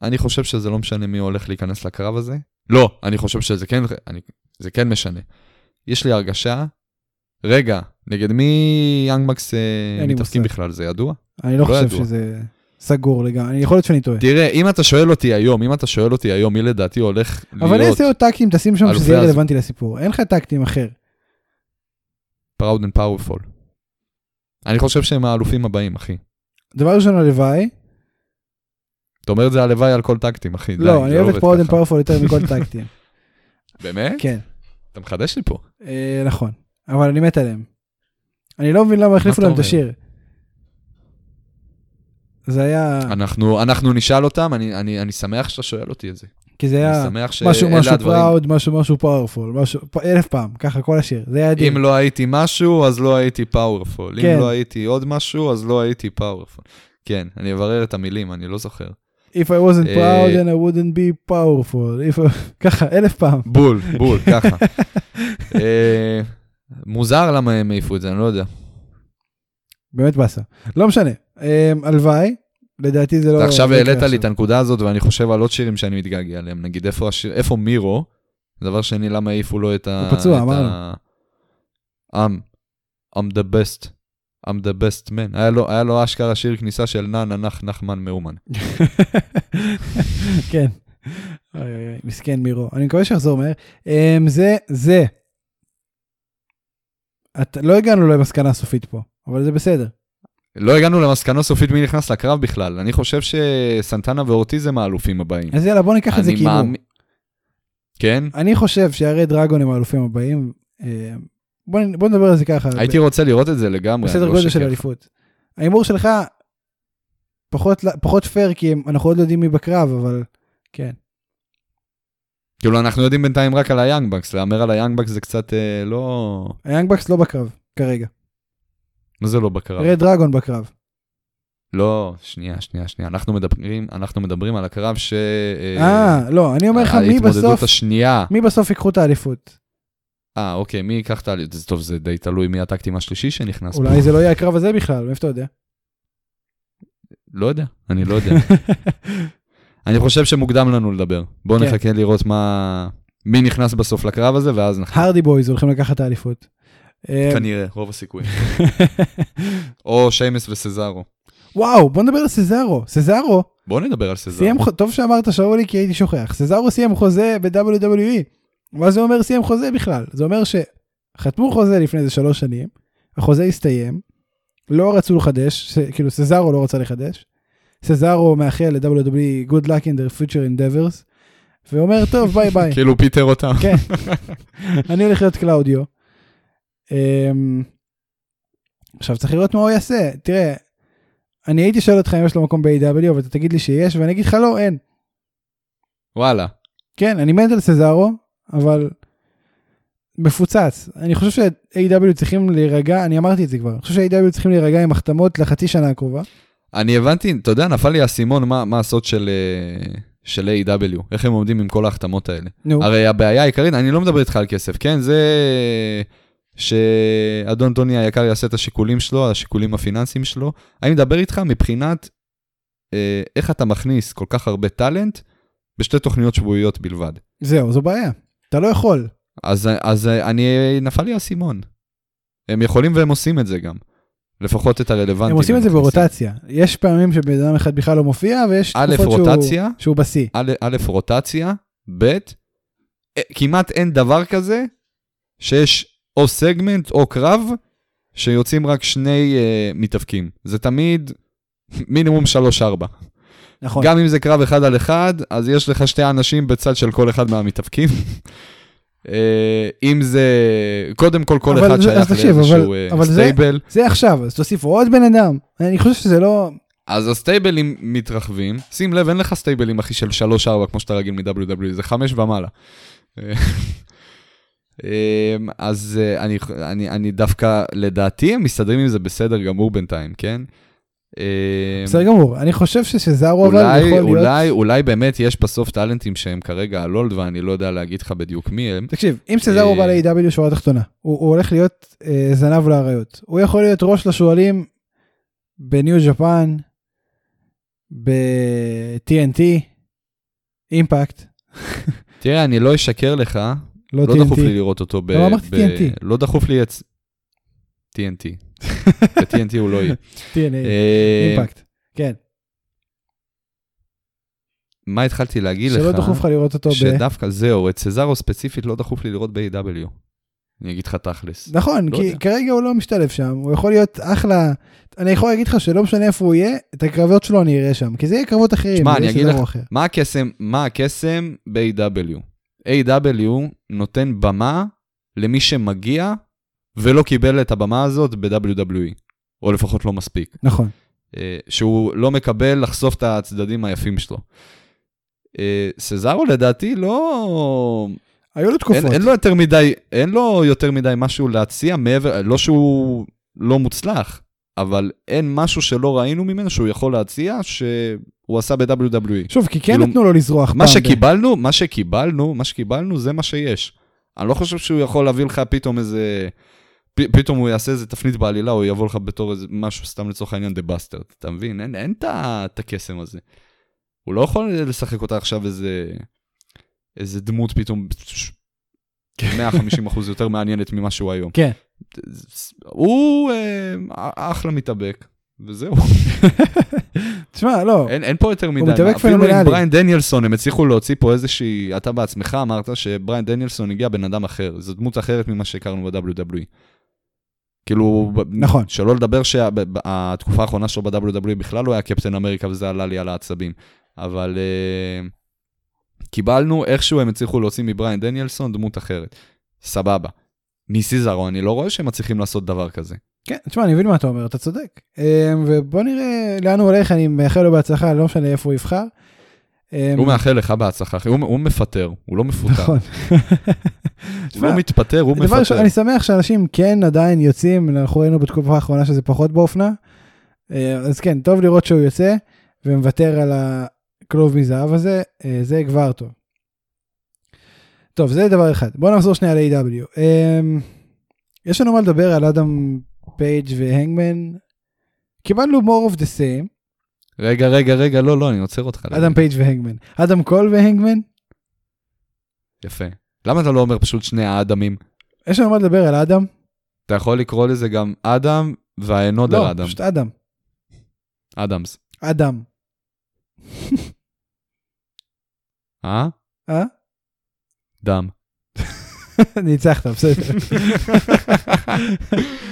אני חושב שזה לא משנה מי הולך להיכנס לקרב הזה. לא, אני חושב שזה כן, אני, זה כן משנה. יש לי הרגשה, רגע, נגד מי יאנג מקס אה, מושג. בכלל, זה ידוע? אני לא לא חושב ידוע. שזה סגור לגמרי, יכול להיות שאני טועה. תראה, אם אתה שואל אותי היום, אם אתה שואל אותי היום, מי לדעתי הולך אבל להיות איזה עוד טקטים תשים שם שזה יהיה אז- רלוונטי לסיפור. אין לך טקטים אחר. פראוד אנד פאורפול. אני חושב שהם האלופים הבאים, אחי. דבר ראשון הלוואי, אתה אומר את זה הלוואי על כל טקטים, אחי. די, לא, אני זה אוהב את פרודן ככה. פאורפול יותר מכל טקטים. באמת? כן, אתה מחדש לי פה. אה, נכון, אבל אני מת עליהם. אני לא מבין למה החליפו להם את? השיר. זה היה, אנחנו, אנחנו נשאל אותם, אני, אני, אני שמח שאתה שואל אותי את זה. כי זה היה משהו משהו. Proud, משהו משהו Powerful, משהו, אלף פעם, ככה כל השיר, זה היה אדיר. אם לא הייתי משהו, אז לא הייתי powerful. כן. אם לא הייתי עוד משהו, אז לא הייתי powerful. כן, אני אברר את המילים, אני לא זוכר. If I wasn't אה, proud then I wouldn't be powerful. If I- ככה, אלף פעם. בול, בול, ככה. אה, מוזר למה הם העיפו את זה, אני לא יודע. באמת באסה. לא משנה, אה, הלוואי, לדעתי זה לא... עכשיו העלית לי את הנקודה הזאת, ואני חושב על עוד שירים שאני מתגעגע עליהם. נגיד, איפה השיר, איפה מירו? דבר שני, למה העיפו לו את ה... הוא פצוע, אמרנו. עם. I'm the best. I'm the best man. היה לו, היה לו אשכרה שיר כניסה של נא ננח נחמן מאומן. כן. אוי אוי אוי, מסכן מירו. אני מקווה שיחזור מהר. אמ, זה, זה. את, לא הגענו למסקנה סופית פה, אבל זה בסדר. לא הגענו למסקנה סופית מי נכנס לקרב בכלל. אני חושב שסנטנה ואורטיז הם האלופים הבאים. אז יאללה, בוא ניקח את זה כאילו. מאמין- כן? אני חושב שהרי דרגון הם האלופים הבאים. אמ, בוא, בוא נדבר על זה ככה. הייתי רוצה לראות את זה לגמרי. בסדר לא גודל של אשקר לך. אליפות. ההימור שלך פחות, פחות פייר כי הם- אנחנו עוד לא יודעים מי בקרב, אבל כן. כאילו אנחנו יודעים בינתיים רק על ה Young Bucks, להמר על ה Young Bucks זה קצת אה, לא... ה Young Bucks לא בקרב כרגע. מה זה לא בקרב? reDRagon בקרב. לא, שנייה, שנייה, שנייה. אנחנו מדברים, אנחנו מדברים על הקרב ש... אה, לא, אני אומר לך מי ההתמודדות בסוף, השנייה. מי בסוף ייקחו את האליפות. אה, אוקיי, מי ייקח את ה... זה טוב, זה די תלוי מי הטקטים השלישי שנכנס פה. אולי זה לא יהיה הקרב הזה בכלל, מאיפה אתה יודע? לא יודע, אני לא יודע. אני חושב שמוקדם לנו לדבר. בואו כן. נחכה לראות מה... מי נכנס בסוף לקרב הזה, ואז נחכה. הרדי בויז הולכים לקחת את האליפות. אה, כנראה, רוב הסיכויים. או שיימס וסזארו. וואו, בוא נדבר על סזארו. סזארו בואו נדבר על סזארו. סיים, טוב שאמרת שאולי כי הייתי שוכח. סזארו סיים חוזה ב-WWE. מה זה אומר סיים חוזה בכלל? זה אומר שחתמו חוזה לפני איזה שלוש שנים, החוזה הסתיים, לא רצו לחדש, כאילו סזארו לא רצה לחדש. סזארו מאחל ל-WWE good luck in their future endeavors, ואומר טוב ביי ביי. כאילו פיטר אותם. כן. אני הולך להיות קלאודיו. אמ, עכשיו צריך לראות מה הוא יעשה. תראה, אני הייתי שואל אותך אם יש לו מקום ב-AW, אבל אתה תגיד לי שיש, ואני אגיד לך לא, אין. וואלה. כן, אני מת על סזארו, אבל מפוצץ. אני חושב ש-AW צריכים להירגע, אני אמרתי את זה כבר, אני חושב ש-AW צריכים להירגע עם החתמות לחצי שנה הקרובה. אני הבנתי, אתה יודע, נפל לי האסימון מה, מה הסוד של, אה, של A.W. איך הם עומדים עם כל ההחתמות האלה. נו, הרי הבעיה העיקרית, אני לא מדבר איתך על כסף, כן? זה שאדון טוני היקר יעשה את השיקולים שלו, השיקולים הפיננסיים שלו. אני מדבר איתך מבחינת אה, איך אתה מכניס כל כך הרבה טאלנט בשתי תוכניות שבועיות בלבד. זהו, זו בעיה. אתה לא יכול. אז, אז אני, נפל לי האסימון. הם יכולים והם עושים את זה גם. לפחות את הרלוונטים. הם עושים את זה. ברוטציה. יש פעמים שבן אדם אחד בכלל לא מופיע, ויש תקופות שהוא- רוטציה. שהוא בשיא. א', א', רוטציה, ב', אה, כמעט אין דבר כזה שיש או סגמנט או קרב שיוצאים רק שני uh, מתאבקים. זה תמיד מינימום 3-4. נכון. גם אם זה קרב אחד על אחד, אז יש לך שתי אנשים בצד של כל אחד מהמתאבקים. אה, אם זה, קודם כל כל אחד שייך לאיזשהו אבל- אה, זה- stable, זה עכשיו, אז תוסיפו עוד בן אדם. אני חושב שזה לא... אז הסטייבלים מתרחבים, שים לב, אין לך סטייבלים אחי של 3-4 כמו שאתה רגיל מ-WWE, זה 5 ומעלה. אמ, אז אה, אני, אני, אני דווקא, לדעתי הם מסתדרים עם זה בסדר גמור בינתיים, כן? אמ, בסדר גמור. אני חושב שסזארו אבל אולי, יכול להיות... אולי, אולי באמת יש בסוף טאלנטים שהם כרגע על הולד ואני לא יודע להגיד לך בדיוק מי הם. תקשיב, אם סזארו אה, בא ל-AW שורה תחתונה, הוא הוא הולך להיות אה, זנב לאריות. הוא יכול להיות ראש לשועלים בניו ג'פן, ב-TNT, אימפקט, תראה, אני לא אשקר לך, לא לא דחוף לי. לראות אותו ב... לא אמרתי ב- TNT. לא דחוף לי את... TNT. ב-TNT הוא לא יהיה. TNA, אה, אימפקט. כן, מה התחלתי להגיד לך? שלא דחוף לך לראות אותו ב... שדווקא זהו, את סזארו ספציפית לא דחוף לי לראות ב-AW. אני אגיד לך תכלס. נכון, לא כי יודע. כרגע הוא לא משתלב שם, הוא יכול להיות אחלה, אני יכול להגיד לך שלא משנה איפה הוא יהיה, את הקרבות שלו אני אראה שם, כי זה יהיה קרבות אחרים, שמע, אני אגיד לך- אחר. מה הקסם, מה הקסם ב-AW? AW נותן במה למי שמגיע ולא קיבל את הבמה הזאת ב-WWE, או לפחות לא מספיק. נכון, אה, שהוא לא מקבל לחשוף את הצדדים היפים שלו. אה, סזארו לדעתי לא... היו לו אין, תקופות, אין לו יותר מדי, אין לו יותר מדי משהו להציע מעבר, לא שהוא לא מוצלח, אבל אין משהו שלא ראינו ממנו שהוא יכול להציע שהוא עשה ב-WWE. שוב, כי כן כאילו, נתנו לו לזרוח מה פעם ב- שקיבלנו, מה שקיבלנו, מה שקיבלנו זה מה שיש. אני לא חושב שהוא יכול להביא לך פתאום איזה... פ- פתאום הוא יעשה איזה תפנית בעלילה, או יבוא לך בתור איזה משהו, סתם לצורך העניין, דה בסטר, אתה מבין? אין, את הקסם הזה. הוא לא יכול לשחק אותה עכשיו איזה, איזה דמות פתאום 150 אחוז יותר מעניינת ממה שהוא היום. כן, הוא אה, אחלה מתאבק, וזהו. תשמע, לא, אין, אין פה יותר מדי. מתאבק אפילו פנומנלי. עם בריין דניאלסון, הם הצליחו להוציא פה איזושהי... אתה בעצמך אמרת שבריין דניאלסון הגיע בן אדם אחר, זו דמות אחרת ממה שהכרנו ב-WWE. כאילו, נכון. שלא לדבר שהתקופה האחרונה שלו ב-WWE בכלל לא היה קפטן אמריקה וזה עלה לי על העצבים. אבל uh, קיבלנו, איכשהו הם הצליחו להוציא מבריין דניאלסון דמות אחרת. סבבה. מסיזרו, אני לא רואה שהם מצליחים לעשות דבר כזה. כן, תשמע, אני מבין מה אתה אומר, אתה צודק. אמ, ובוא נראה לאן הוא הולך, אני מאחל לו בהצלחה, לא משנה איפה הוא יבחר. אמ, הוא מאחל לך בהצלחה, אחי, הוא, הוא מפטר, הוא לא מפוטר. נכון. הוא לא מתפטר, הוא ראשון, מפטר. אני שמח שאנשים כן עדיין יוצאים, אנחנו ראינו בתקופה האחרונה שזה פחות באופנה. אה, אז כן, טוב לראות שהוא יוצא ומוותר על הכלוב מזהב הזה, אה, זה כבר טוב. טוב, זה דבר אחד. בואו נחזור שנייה ל- AEW. אמ, יש לנו מה לדבר על אדם פייג' והנגמן. קיבלנו more of the same, רגע, רגע, רגע, לא, לא, אני עוצר אותך. אדם פייג' והנגמן. אדם קול והנגמן, יפה. למה אתה לא אומר פשוט שני האדמים? יש לנו מה לדבר על אדם. אתה יכול לקרוא לזה גם אדם וה another לא, אדם. פשוט אדם. אדמס. אדם. אה? אה? דם. ניצחת, בסדר.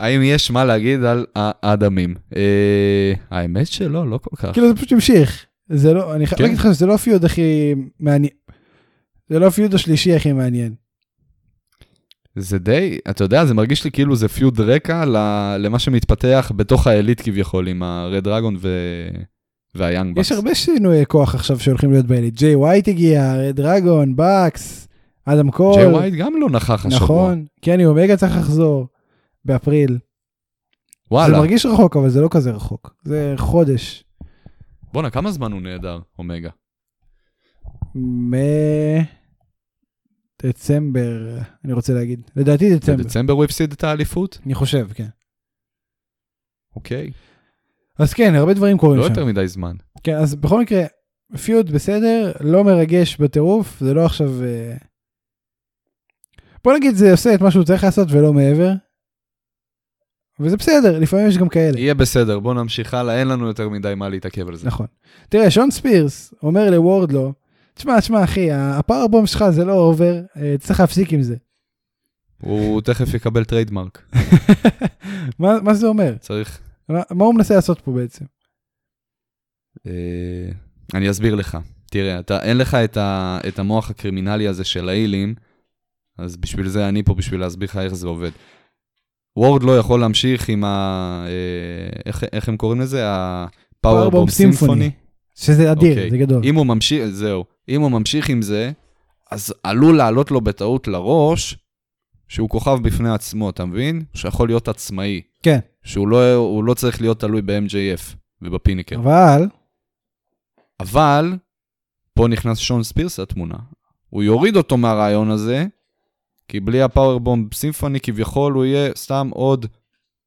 האם יש מה להגיד על האדמים? אה, האמת שלא, לא כל כך. כאילו זה פשוט המשיך. זה לא, אני חייב כן. להגיד לך שזה לא הפיוד הכי מעניין. זה לא הפיוד השלישי הכי מעניין. זה די, אתה יודע, זה מרגיש לי כאילו זה פיוד רקע למה שמתפתח בתוך האליט כביכול, עם הרד דרגון ו... וה Young Bucks. יש הרבה שינויי כוח עכשיו שהולכים להיות ב Elite. ג'יי ווייט הגיע, reDRagon, Bucks, אדם קול. ג'יי ווייט גם לא נכח השבוע. נכון, קני אומגה צריך לחזור באפריל. זה וואלה. מרגיש רחוק אבל זה לא כזה רחוק. זה חודש. בואנה, כמה זמן הוא נעדר, אומגה? מדצמבר, אני רוצה להגיד. לדעתי דצמבר. בדצמבר הוא הפסיד את האליפות? אני חושב, כן. אוקיי. אז כן, הרבה דברים קורים לא שם. יותר מדי זמן. כן, אז בכל מקרה, feud בסדר, לא מרגש בטירוף, זה לא עכשיו... אה, בוא נגיד זה עושה את מה שהוא צריך לעשות ולא מעבר. וזה בסדר, לפעמים יש גם כאלה. יהיה בסדר, בוא נמשיך הלאה, אין לנו יותר מדי מה להתעכב על זה. נכון. תראה, שון ספירס אומר לוורדלו, תשמע, תשמע אחי, ה powerbomb שלך זה לא over, אה, צריך להפסיק עם זה. הוא תכף יקבל trademark. מה, מה זה אומר? צריך... מה, מה הוא מנסה לעשות פה בעצם? אה, אני אסביר לך. תראה, אתה, אין לך את, ה, את המוח הקרימינלי הזה של ההילים, אז בשביל זה אני פה, בשביל להסביר לך איך זה עובד. וורדלו לא יכול להמשיך עם ה... אה, איך, איך הם קוראים לזה? ה powerbomb. Symphony. שזה אדיר, אוקיי. זה גדול. אם הוא ממשיך, זהו, אם הוא ממשיך עם זה, אז עלול לעלות לו בטעות לראש שהוא כוכב בפני עצמו, אתה מבין? שיכול להיות עצמאי. כן, שהוא לא, לא צריך להיות תלוי ב-MJF וב Pinnacle. אבל, אבל, פה נכנס שון ספירס לתמונה. הוא יוריד אותו מהרעיון הזה, כי בלי ה Powerbomb Symphony כביכול הוא יהיה סתם עוד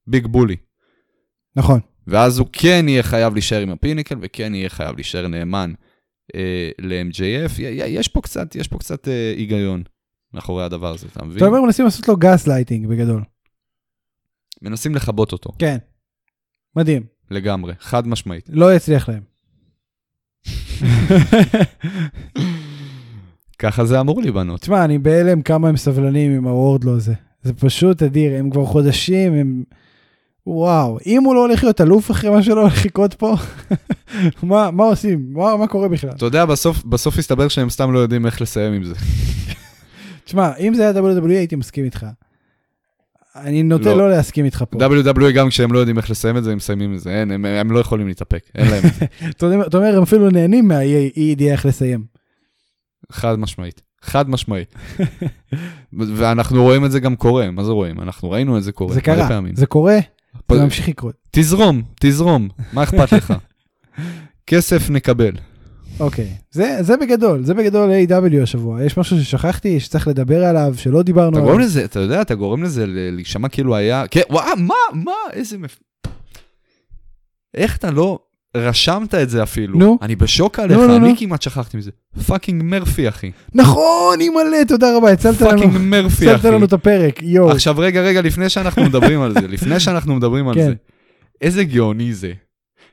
big bully. נכון. ואז הוא כן יהיה חייב להישאר עם ה Pinnacle, וכן יהיה חייב להישאר נאמן אה, ל-MJF. יש פה קצת, יש פה קצת אה, היגיון מאחורי הדבר הזה, אתה מבין? אתה אומר מנסים לעשות לו גס לייטינג בגדול. מנסים לכבות אותו, כן. מדהים. לגמרי, חד משמעית. לא יצליח להם. ככה זה אמור להיבנות. תשמע, אני בהלם כמה הם סבלנים עם הוורדלו הזה. זה פשוט אדיר, הם כבר חודשים, הם... וואו, אם הוא לא הולך להיות אלוף אחרי מה שלא הולך לקרות פה, מה, מה עושים? מה, מה קורה בכלל? אתה יודע, בסוף, בסוף הסתבר שהם סתם לא יודעים איך לסיים עם זה. תשמע, אם זה היה WWE הייתי מסכים איתך. אני נוטה לא. לא להסכים איתך פה. WWE גם כשהם לא יודעים איך לסיים את זה, הם מסיימים את זה. אין, הם, הם לא יכולים להתאפק, אין להם את זה. אתה אומר- הם אפילו נהנים מהאי ידיעה איך לסיים. חד משמעית. חד משמעית. ואנחנו רואים את זה גם קורה, מה זה רואים? אנחנו ראינו את זה קורה. זה קרה, פעמים. זה קורה, פה- זה ממשיך לקרות. תזרום, תזרום, מה אכפת לך? כסף נקבל. אוקיי, זה, זה בגדול, זה בגדול AEW השבוע. יש משהו ששכחתי, שצריך לדבר עליו, שלא דיברנו אתה עליו. גורם לזה, אתה יודע, אתה גורם לזה להישמע כאילו היה... כן, וואו, מה, מה, איזה... מפ... איך אתה לא... רשמת את זה אפילו. נו. אני בשוק עליך, נו, נו, אני נו. כמעט שכחתי מזה. fucking מרפי, אחי. נכון, אימא'לה, תודה רבה, הצלת לנו, fucking מרפי, הצלת אחי. לנו את הפרק, יואו. עכשיו רגע, רגע, לפני שאנחנו מדברים על זה, לפני שאנחנו מדברים על כן. זה. איזה גאוני זה.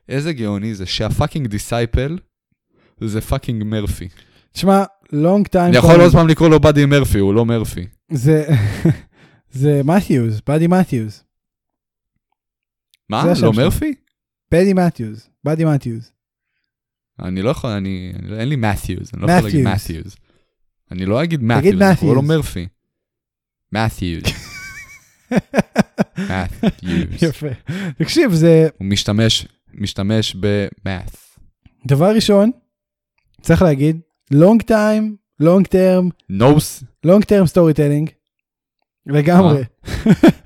איזה גאוני זה, שה fucking disciple זה fucking מרפי. תשמע, long time. אני יכול עוד פעם לקרוא לו באדי מרפי, הוא לא מרפי. זה, זה מתיוז, באדי מתיוז. מה? לא. מרפי? באדי מתיוז, באדי מתיוז. אני לא יכול, אני, אני- אין לי מתיוז, אני לא יכול להגיד מתיוז. מתיוז. אני לא אגיד מתיוז, אני קורא לו Matthews. מרפי. מתיוז. מתיוז. יפה. תקשיב, זה הוא משתמש, משתמש ב-math. דבר ראשון, צריך להגיד, long time, long term, No, long term storytelling. לגמרי.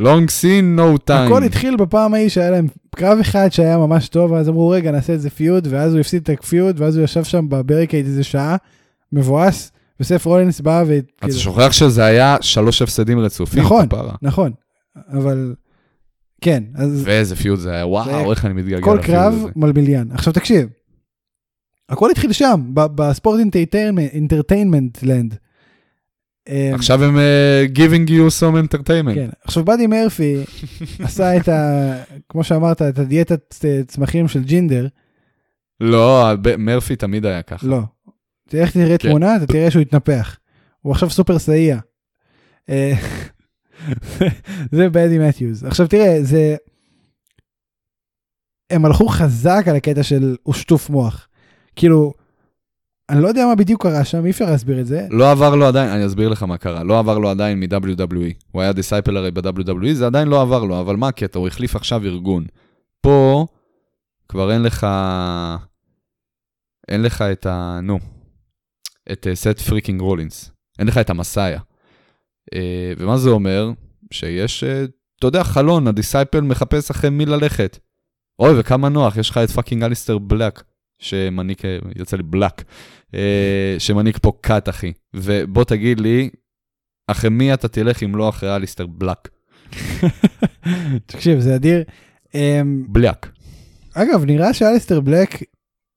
long seen no time. הכל התחיל בפעם ההיא שהיה להם קרב אחד שהיה ממש טוב, אז אמרו רגע נעשה את זה פיוד, ואז הוא הפסיד את הפיוד, ואז הוא ישב שם בבריקייד איזה שעה, מבואס, וסף רולינס בא ו... אתה שוכח שזה היה שלוש הפסדים רצופים, נכון. נכון, אבל כן, אז ואיזה פיוד זה היה, זה- וואו, איך אני מתגעגע כל לפיוד קרב הזה. מלמיליאן. עכשיו תקשיב, הכל התחיל שם, בספורט אינטרטיינמנט לנד. עכשיו הם uh, giving you some entertainment. כן, עכשיו באדי מרפי עשה את ה... כמו שאמרת, את הדיאטת אה, צמחים של ג'ינדר, לא, מרפי תמיד היה ככה. לא. תלך תראה כן. תמונה, אתה תראה שהוא התנפח. הוא עכשיו סופר סאייה. אה, זה באדי מתיוז. עכשיו תראה, זה... הם הלכו חזק על הקטע של הוא שטוף מוח. כאילו, אני לא יודע מה בדיוק קרה שם, אי אפשר להסביר את זה. לא עבר לו עדיין, אני אסביר לך מה קרה, לא עבר לו עדיין מ-WWE. הוא היה דיסייפל הרי ב-WWE, זה עדיין לא עבר לו, אבל מה הקטע? הוא החליף עכשיו ארגון. פה כבר אין לך... אין לך את ה... נו. את סת' freakin' רולינס. אין לך את ה Messiah. אה, ומה זה אומר? שיש, אה, אתה יודע, חלון, ה disciple מחפש אחרי מי ללכת. אוי, וכמה נוח, יש לך את fucking אליסטר בלק, אה, יצא לי בלק, אה, שמנהיג פה cult, אחי. ובוא תגיד לי, אחרי מי אתה תלך אם לא אחרי אליסטר בלק? תקשיב, זה אדיר. אמ, בלק. אגב, נראה שאליסטר בלק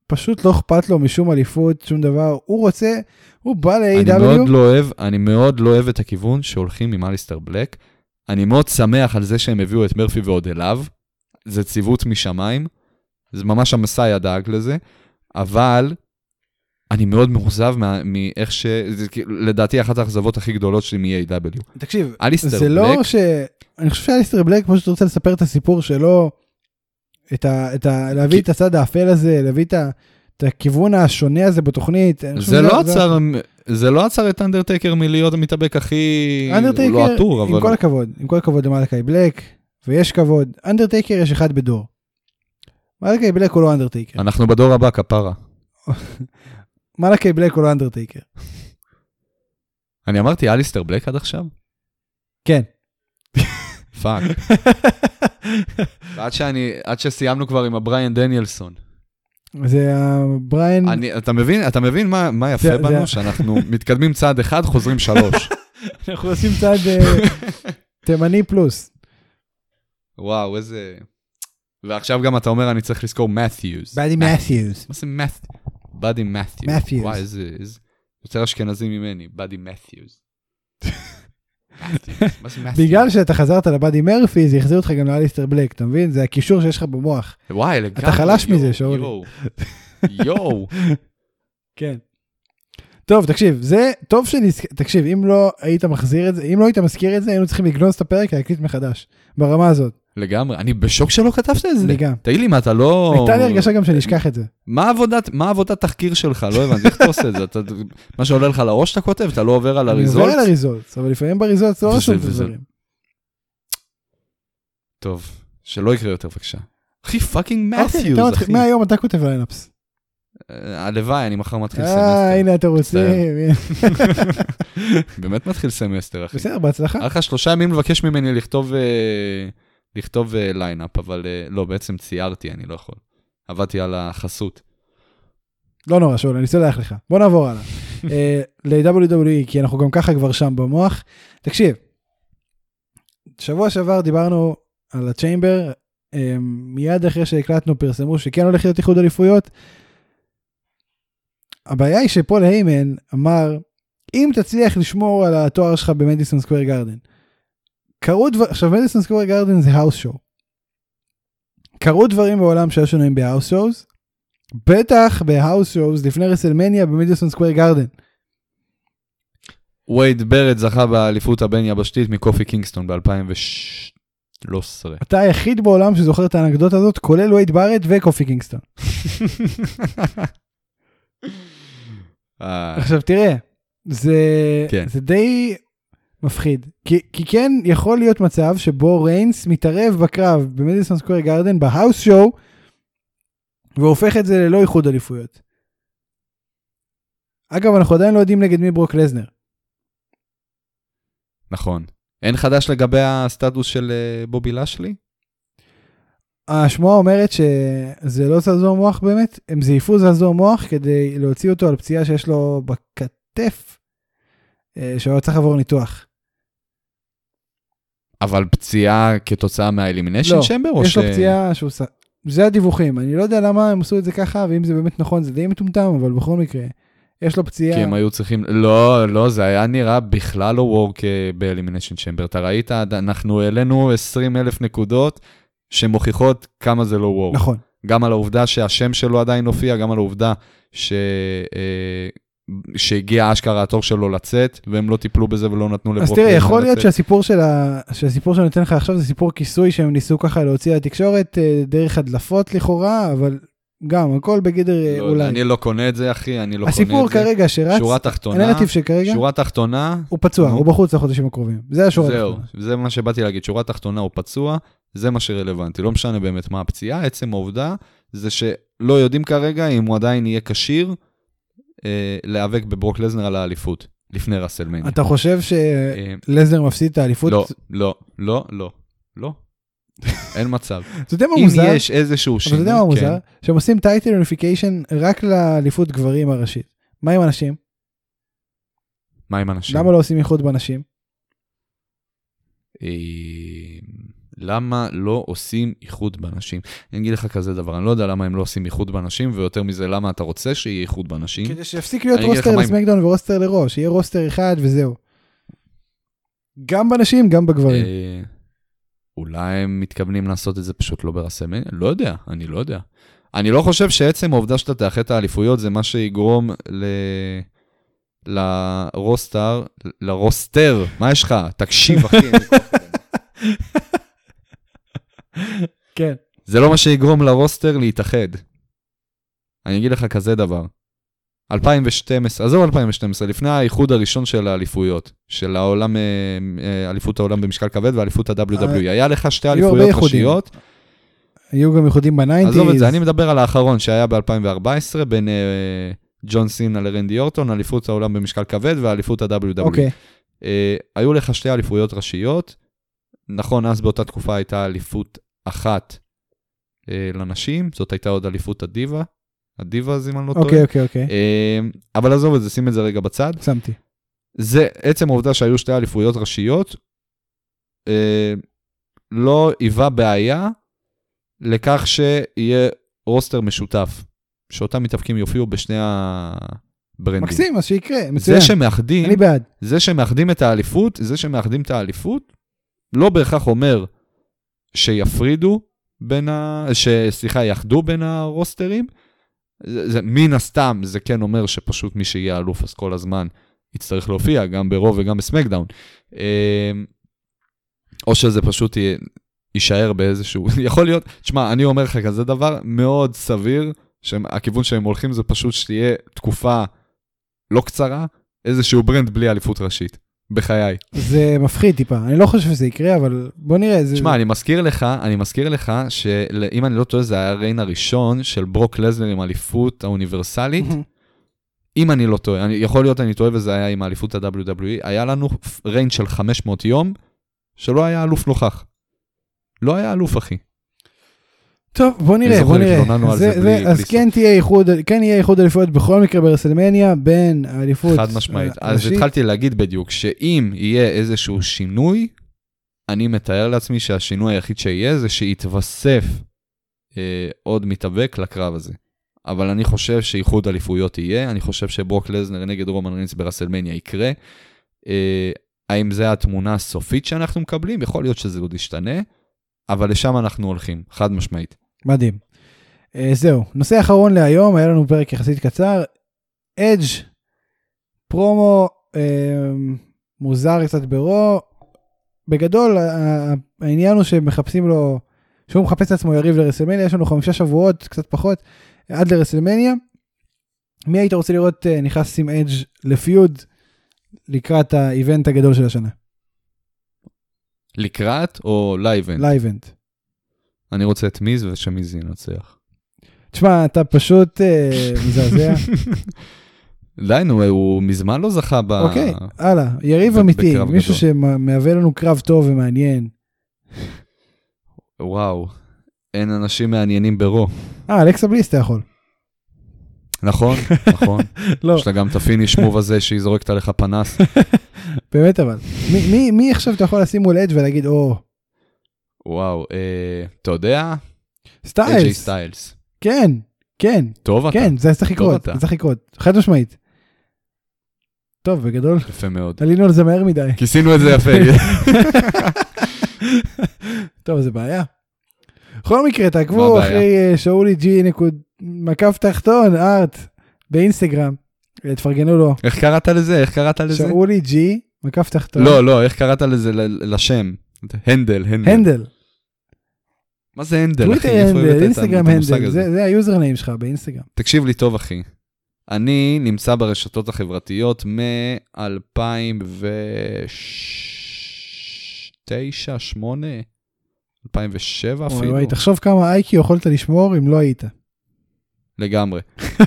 פשוט לא אכפת לו משום אליפות, שום דבר. הוא רוצה, הוא בא אני מאוד ל-AW, לא אוהב, אני מאוד לא אוהב את הכיוון שהולכים עם אליסטר בלק. אני מאוד שמח על זה שהם הביאו את מרפי ועוד אליו. זה ציוות משמיים. זה ממש המסאי דאג לזה. אבל אני מאוד מאוכזב מאיך ש... זה לדעתי אחת האכזבות הכי גדולות שלי מ-AW. תקשיב, אליסטר זה בלק, לא ש... אני חושב שאליסטר בלק פשוט רוצה לספר את הסיפור שלו, את ה... את ה... להביא כי- את הצד האפל הזה, להביא את ה... את הכיוון השונה הזה בתוכנית. זה לא עצר, זה לא עצר את אנדרטייקר מלהיות המתאבק הכי... הוא לא אנדרטייקר, עטור, אבל... עם כל הכבוד, עם כל הכבוד למלאקי בלק, ויש כבוד, אנדרטייקר יש אחד בדור. מלאקי בלק הוא לא אנדרטייקר. אנחנו בדור הבא, כפרה. מלאקי בלק הוא לא אנדרטייקר. אני אמרתי אליסטר בלק עד עכשיו? כן. fuck. ועד שאני, עד שסיימנו כבר עם הבריאן דניאלסון. זה הבריין, אני, אתה מבין, אתה מבין מה, מה יפה זה- בנו? זה- שאנחנו מתקדמים צעד אחד, חוזרים שלוש. אנחנו עושים צעד אה, תימני פלוס. וואו, איזה... ועכשיו גם אתה אומר, אני צריך לזכור מת'יוז. באדי מת'יוז. מה זה מת'? באדי מת'יוז. מת'יוז. וואי, איזה... יותר אשכנזי ממני, באדי מת'יוז. מת'יוז? בגלל שאתה חזרת לבאדי מרפי, זה החזיר אותך גם לאליסטר בלק, אתה מבין? זה הקישור שיש לך במוח. וואי, לגמרי. אתה חלש מזה, שאולי. יואו. יואו. כן. טוב, תקשיב, זה טוב שנזכ... תקשיב, אם לא היית מחזיר את זה, אם לא היית מזכיר את זה, היינו צריכים לגנוז את הפרק, להקליט מחדש. ברמה הזאת. לגמרי. אני בשוק שלא כתבת את זה. אני גם. תגיד לי, מה, אתה לא... הייתה לי הרגשה גם שנשכח את זה. מה עבודת, מה עבודת תחקיר שלך? לא הבנתי, איך אתה עושה את זה? אתה, מה שעולה לך לראש אתה כותב? אתה לא עובר על אני ה result? עובר על ה result, אבל לפעמים ב result לא רשום את הדברים. טוב, שלא יקרה יותר בבקשה. אחי, fucking מת'יוז, אחי. מהיום אתה כותב lineups. אה, הלוואי, אני מחר מתחיל אה, סמסטר. הנה אתם רוצים. באמת מתחיל סמסטר, אחי. בסדר, בהצלחה. היה לך שלושה ימים לבקש ממני לכתוב אה, לכתוב אה, lineup, אבל אה, לא, בעצם ציירתי, אני לא יכול. עבדתי על החסות. לא נורא, שאול, אני סולח לך. בוא נעבור הלאה. אה, ל-WWE, כי אנחנו גם ככה כבר שם במוח. תקשיב, שבוע שעבר דיברנו על ה Chamber, אה, מיד אחרי שהקלטנו פרסמו שכן הולך להיות איחוד אליפויות. הבעיה היא שפול היימן אמר, אם תצליח לשמור על התואר שלך במדיסון סקוויר גרדן. קרו דבר, עכשיו מדיסון סקוויר גרדן זה האוס שואו. קרו דברים בעולם שהיו שונים בהאוס שואוז, בטח בהאוס שואוז לפני רסלמניה במדיסון סקוויר גרדן. וייד בארט זכה באליפות הבין יבשתית מקופי קינגסטון ב-2013. אתה היחיד בעולם שזוכר את האנקדוטה הזאת, כולל וייד בארט וקופי קינגסטון. אה, עכשיו תראה, זה, כן. זה די מפחיד. כי, כי כן יכול להיות מצב שבו ריינס מתערב בקרב במדיסון סקוויר גרדן בהאוס שואו, והופך את זה ללא איחוד אליפויות. אגב, אנחנו עדיין לא יודעים נגד מי ברוק לזנר. נכון. אין חדש לגבי הסטטוס של אה, בובי לשלי? השמועה אומרת שזה לא זעזוע מוח באמת, הם זייפו זעזוע מוח כדי להוציא אותו על פציעה שיש לו בכתף, אה, שהוא היה צריך לעבור ניתוח. אבל פציעה כתוצאה מהאלימיניישן לא, צ'מבר? או יש לו ש- פציעה שהוא... זה הדיווחים, אני לא יודע למה הם עשו את זה ככה, ואם זה באמת נכון זה די מטומטם, אבל בכל מקרה, יש לו פציעה. כי הם היו צריכים, לא, לא, זה היה נראה בכלל לא וורק באלימיניישן צ'מבר. אתה ראית, אנחנו העלינו 20 אלף נקודות שמוכיחות כמה זה לא וורק. נכון. גם על העובדה שהשם שלו עדיין הופיע, גם על העובדה ש... שהגיע אשכרה התור שלו לצאת, והם לא טיפלו בזה ולא נתנו לברוק אז תראה, יכול להיות לצאת. שהסיפור של ה... שהסיפור שאני נותן לך עכשיו זה סיפור כיסוי שהם ניסו ככה להוציא לתקשורת אה, דרך הדלפות לכאורה, אבל גם הכל בגדר אה, לא, אולי. אני לא קונה את זה, אחי, אני לא קונה את זה. הסיפור כרגע שרץ, שורה תחתונה, הנרטיב שכרגע, שורה תחתונה, הוא פצוע, נו. הוא בחוץ לחודשים הקרובים. זה השורה זהו, התחתונה. זה מה שבאתי להגיד, שורה תחתונה הוא פצוע, זה מה שרלוונטי, לא משנה באמת מה הפציעה, עצם העובדה זה שלא יודעים כרגע אם הוא עדיין יהיה כשיר להיאבק בברוק לזנר על האליפות, לפני ראסלמניה. אתה חושב אה, שלזנר מפסיד את האליפות? לא, לא, לא, לא, לא. אין מצב. אתה יודע מה אם מוזר? יש איזשהו אבל אתה שינוי, יודע מה כן. מוזר? שהם עושים title unification רק לאליפות גברים הראשית. מה עם הנשים? מה עם הנשים? למה לא עושים איחוד בנשים? למה לא עושים איחוד בנשים? אני אגיד לך כזה דבר, אני לא יודע למה הם לא עושים איחוד בנשים, ויותר מזה, למה אתה רוצה שיהיה איחוד בנשים? כדי שיפסיק להיות רוסטר מה עם- ורוסטר לראש, שיהיה רוסטר אחד וזהו. גם בנשים, גם בגברים. אה, אולי הם מתכוונים לעשות את זה פשוט לא ברסמניה? לא יודע, אני לא יודע. אני לא חושב שעצם העובדה שאתה תאחד את האליפויות זה מה שיגרום ל... לרוסטר, ל roster, מה יש לך? תקשיב, אחי. אין לי כוח אליהם. כן. זה לא מה שיגרום ל roster להתאחד. אני אגיד לך כזה דבר. 2012, עזוב 2012, לפני האיחוד הראשון של האליפויות, של העולם, אה, אה, אליפות העולם במשקל כבד ואליפות ה-WWE, היה לך שתי אליפויות. ראשיות, היו גם איחודים בניינטיז. עזוב את זה, אני מדבר על האחרון שהיה ב-2014 בין אה, ג'ון סינה לרנדי אורטון, אליפות העולם במשקל כבד ואליפות ה-WWE. אוקיי. אה, היו לך שתי אליפויות ראשיות. נכון, אז באותה תקופה הייתה אליפות אחת אה, לנשים, זאת הייתה עוד אליפות הדיבה. הדיבה, אז אם אני לא טועה. אוקיי, אוקיי, אוקיי. אה, אבל עזוב את זה, שים את זה רגע בצד. שמתי. זה עצם העובדה שהיו שתי אליפויות ראשיות, אה, לא היווה בעיה לכך שיהיה רוסטר משותף, שאותם מתאבקים יופיעו בשני הברנדים. מקסים, אז שיקרה, מצוין. זה שמאחדים, אני בעד. זה שמאחדים את האליפות, זה שמאחדים את האליפות, לא בהכרח אומר שיפרידו בין ה... ש... סליחה, יאחדו בין הרוסטרים. זה, זה, מן הסתם, זה כן אומר שפשוט מי שיהיה אלוף אז כל הזמן יצטרך להופיע, גם ברוב וגם בסמקדאון. אה, או שזה פשוט יישאר באיזשהו... יכול להיות, תשמע, אני אומר לך כזה דבר מאוד סביר, שהכיוון שהם הולכים זה פשוט שתהיה תקופה לא קצרה, איזשהו ברנד בלי אליפות ראשית. בחיי. זה מפחיד טיפה, אני לא חושב שזה יקרה, אבל בוא נראה. זה- תשמע, אני מזכיר לך, אני מזכיר לך שאם אני לא טועה, זה היה הריין הראשון של ברוק לזנר עם האליפות האוניברסלית. אם אני לא טועה, אני, יכול להיות אני טועה וזה היה עם האליפות ה-WWE, היה לנו ריין של 500 יום, שלא היה אלוף נוכח. לא היה אלוף, אחי. טוב, בוא נראה, בוא נראה. זה- זה זה- בלי- אז בלי כן תהיה איחוד, כן יהיה איחוד אליפויות בכל מקרה ברסלמניה, בין האליפות חד משמעית. אז התחלתי להגיד בדיוק, שאם יהיה איזשהו שינוי, אני מתאר לעצמי שהשינוי היחיד שיהיה זה שיתווסף אה, עוד מתאבק לקרב הזה. אבל אני חושב שאיחוד אליפויות יהיה, אני חושב שברוק לזנר נגד רומן רינס ברסלמניה יקרה. אה, האם זו התמונה הסופית שאנחנו מקבלים? יכול להיות שזה עוד ישתנה, אבל לשם אנחנו הולכים, חד משמעית. מדהים. Uh, זהו, נושא אחרון להיום, היה לנו פרק יחסית קצר. אדג' פרומו uh, מוזר קצת ברו. בגדול, העניין הוא שמחפשים לו, שהוא מחפש את עצמו יריב לרסלמניה, יש לנו חמישה שבועות, קצת פחות, עד לרסלמניה. מי היית רוצה לראות uh, נכנס עם אדג' לפיוד לקראת האיבנט הגדול של השנה? לקראת או לאיבנט? לאיבנט. אני רוצה את מיז ושמיז ינצח. תשמע, אתה פשוט אה, מזעזע. די, נו, הוא מזמן לא זכה ב... אוקיי, הלאה. יריב אמיתי, מישהו שמהווה לנו קרב טוב ומעניין. וואו, אין אנשים מעניינים bro. אה, אלכסה בליס אתה יכול. נכון, נכון. לא. יש לה גם את ה finish move הזה שהיא זורקת עליך פנס. באמת אבל. מי עכשיו אתה יכול לשים מול אדג' ולהגיד, או... וואו, אה, אתה יודע? סטיילס. סטיילס. כן, כן. טוב אתה. כן, זה צריך לקרות, זה צריך לקרות. חד משמעית. טוב, בגדול. יפה מאוד. עלינו על זה מהר מדי. כיסינו את זה יפה. טוב, זה בעיה. בכל מקרה, תעקבו אחרי אה, שאולי ג'י נקוד מקף תחתון, art, באינסטגרם. אה, תפרגנו לו. איך קראת לזה? איך קראת לזה? שאולי ג'י, מקף תחתון. לא, לא, איך קראת לזה לשם? handle, handle. handle. מה זה handle, אחי? Twitter handle, Instagram handle, זה ה username שלך באינסטגרם. תקשיב לי טוב, אחי. אני נמצא ברשתות החברתיות מ-2009, 2008, 2007 אפילו. אוי, תחשוב כמה IQ יכולת לשמור אם לא היית. לגמרי.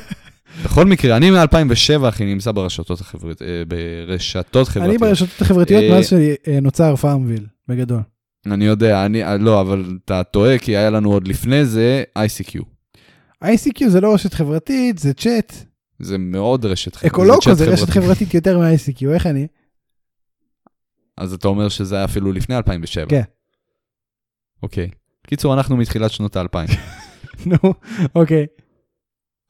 בכל מקרה, אני מ-2007, אחי, נמצא ברשתות החברתיות. אה, ברשתות חברתיות. אני ברשתות החברתיות אה, מאז שנוצר FarmVille, בגדול. אני יודע, אני, לא, אבל אתה טועה, כי היה לנו עוד לפני זה ICQ. ICQ זה לא רשת חברתית, זה צ'אט. זה מאוד רשת חברתית. אקולוקו זה, זה רשת חברתית יותר מ-ICQ, איך אני? אז אתה אומר שזה היה אפילו לפני 2007. כן. אוקיי. קיצור, אנחנו מתחילת שנות האלפיים. נו, אוקיי.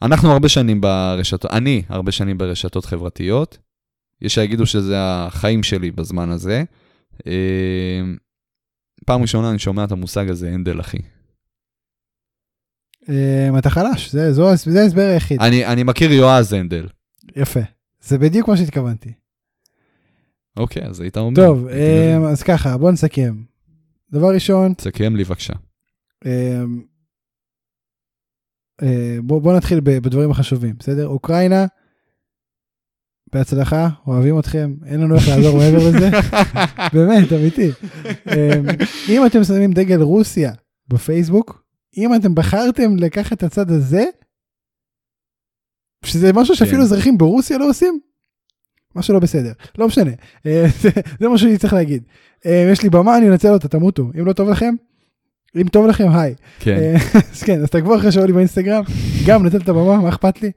אנחנו הרבה שנים ברשתות, אני הרבה שנים ברשתות חברתיות. יש שיגידו שזה החיים שלי בזמן הזה. אה, פעם ראשונה אני שומע את המושג הזה, הנדל אחי. אה, אתה חלש, זה, ההסבר היחיד. אני, אני מכיר יועז הנדל. יפה, זה בדיוק מה שהתכוונתי. אוקיי, אז היית אומר. טוב, אה, אז ככה, בוא נסכם. דבר ראשון... תסכם לי בבקשה. בוא נתחיל בדברים החשובים, בסדר? אוקראינה, בהצלחה, אוהבים אתכם, אין לנו איך לעזור מעבר לזה, באמת, אמיתי. אה, אם אתם שמים דגל רוסיה בפייסבוק, אם אתם בחרתם לקחת את הצד הזה, שזה משהו שאפילו כן. אזרחים ברוסיה לא עושים, משהו לא בסדר, לא משנה, אה, זה, זה משהו שאני צריך להגיד. יש לי במה, אני אנצל אותה, תמותו, אם לא טוב לכם, אם טוב לכם, היי. כן. אה, אז כן, אז תעקבו אחרי שאולי באינסטגרם, גם נותן את הבמה, מה אכפת לי?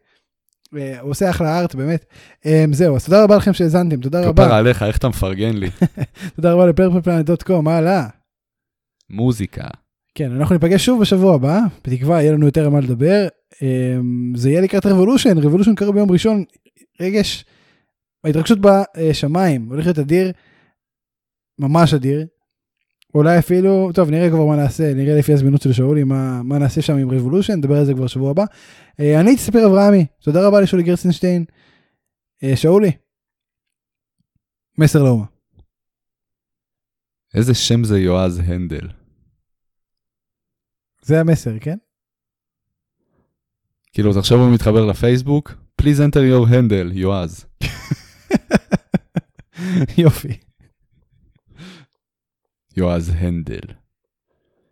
הוא עושה אחלה ארט, באמת. אה, זהו, אז תודה רבה לכם שהאזנתם, תודה רבה. כפרה עליך, איך אתה מפרגן לי. תודה רבה ל PurplePlanet.com, מה הלאה? מוזיקה. כן, אנחנו ניפגש שוב בשבוע הבא, בתקווה יהיה לנו יותר על מה לדבר. זה יהיה לקראת Revolution, Revolution קרה ביום ראשון, רגש, ההתרגשות בשמיים, הולך להיות אדיר, ממש אדיר. אולי אפילו, טוב נראה כבר מה נעשה, נראה לפי הזמינות של שאולי מה, מה נעשה שם עם Revolution, נדבר על זה כבר שבוע הבא. אה, אני הייתי ספיר אברהמי, תודה רבה לשאולי גרצנשטיין. אה, שאולי, מסר לאומה. איזה שם זה יועז הנדל? זה המסר, כן? כאילו, עכשיו הוא מתחבר לפייסבוק, please enter your handle, יועז. יופי. יועז הנדל.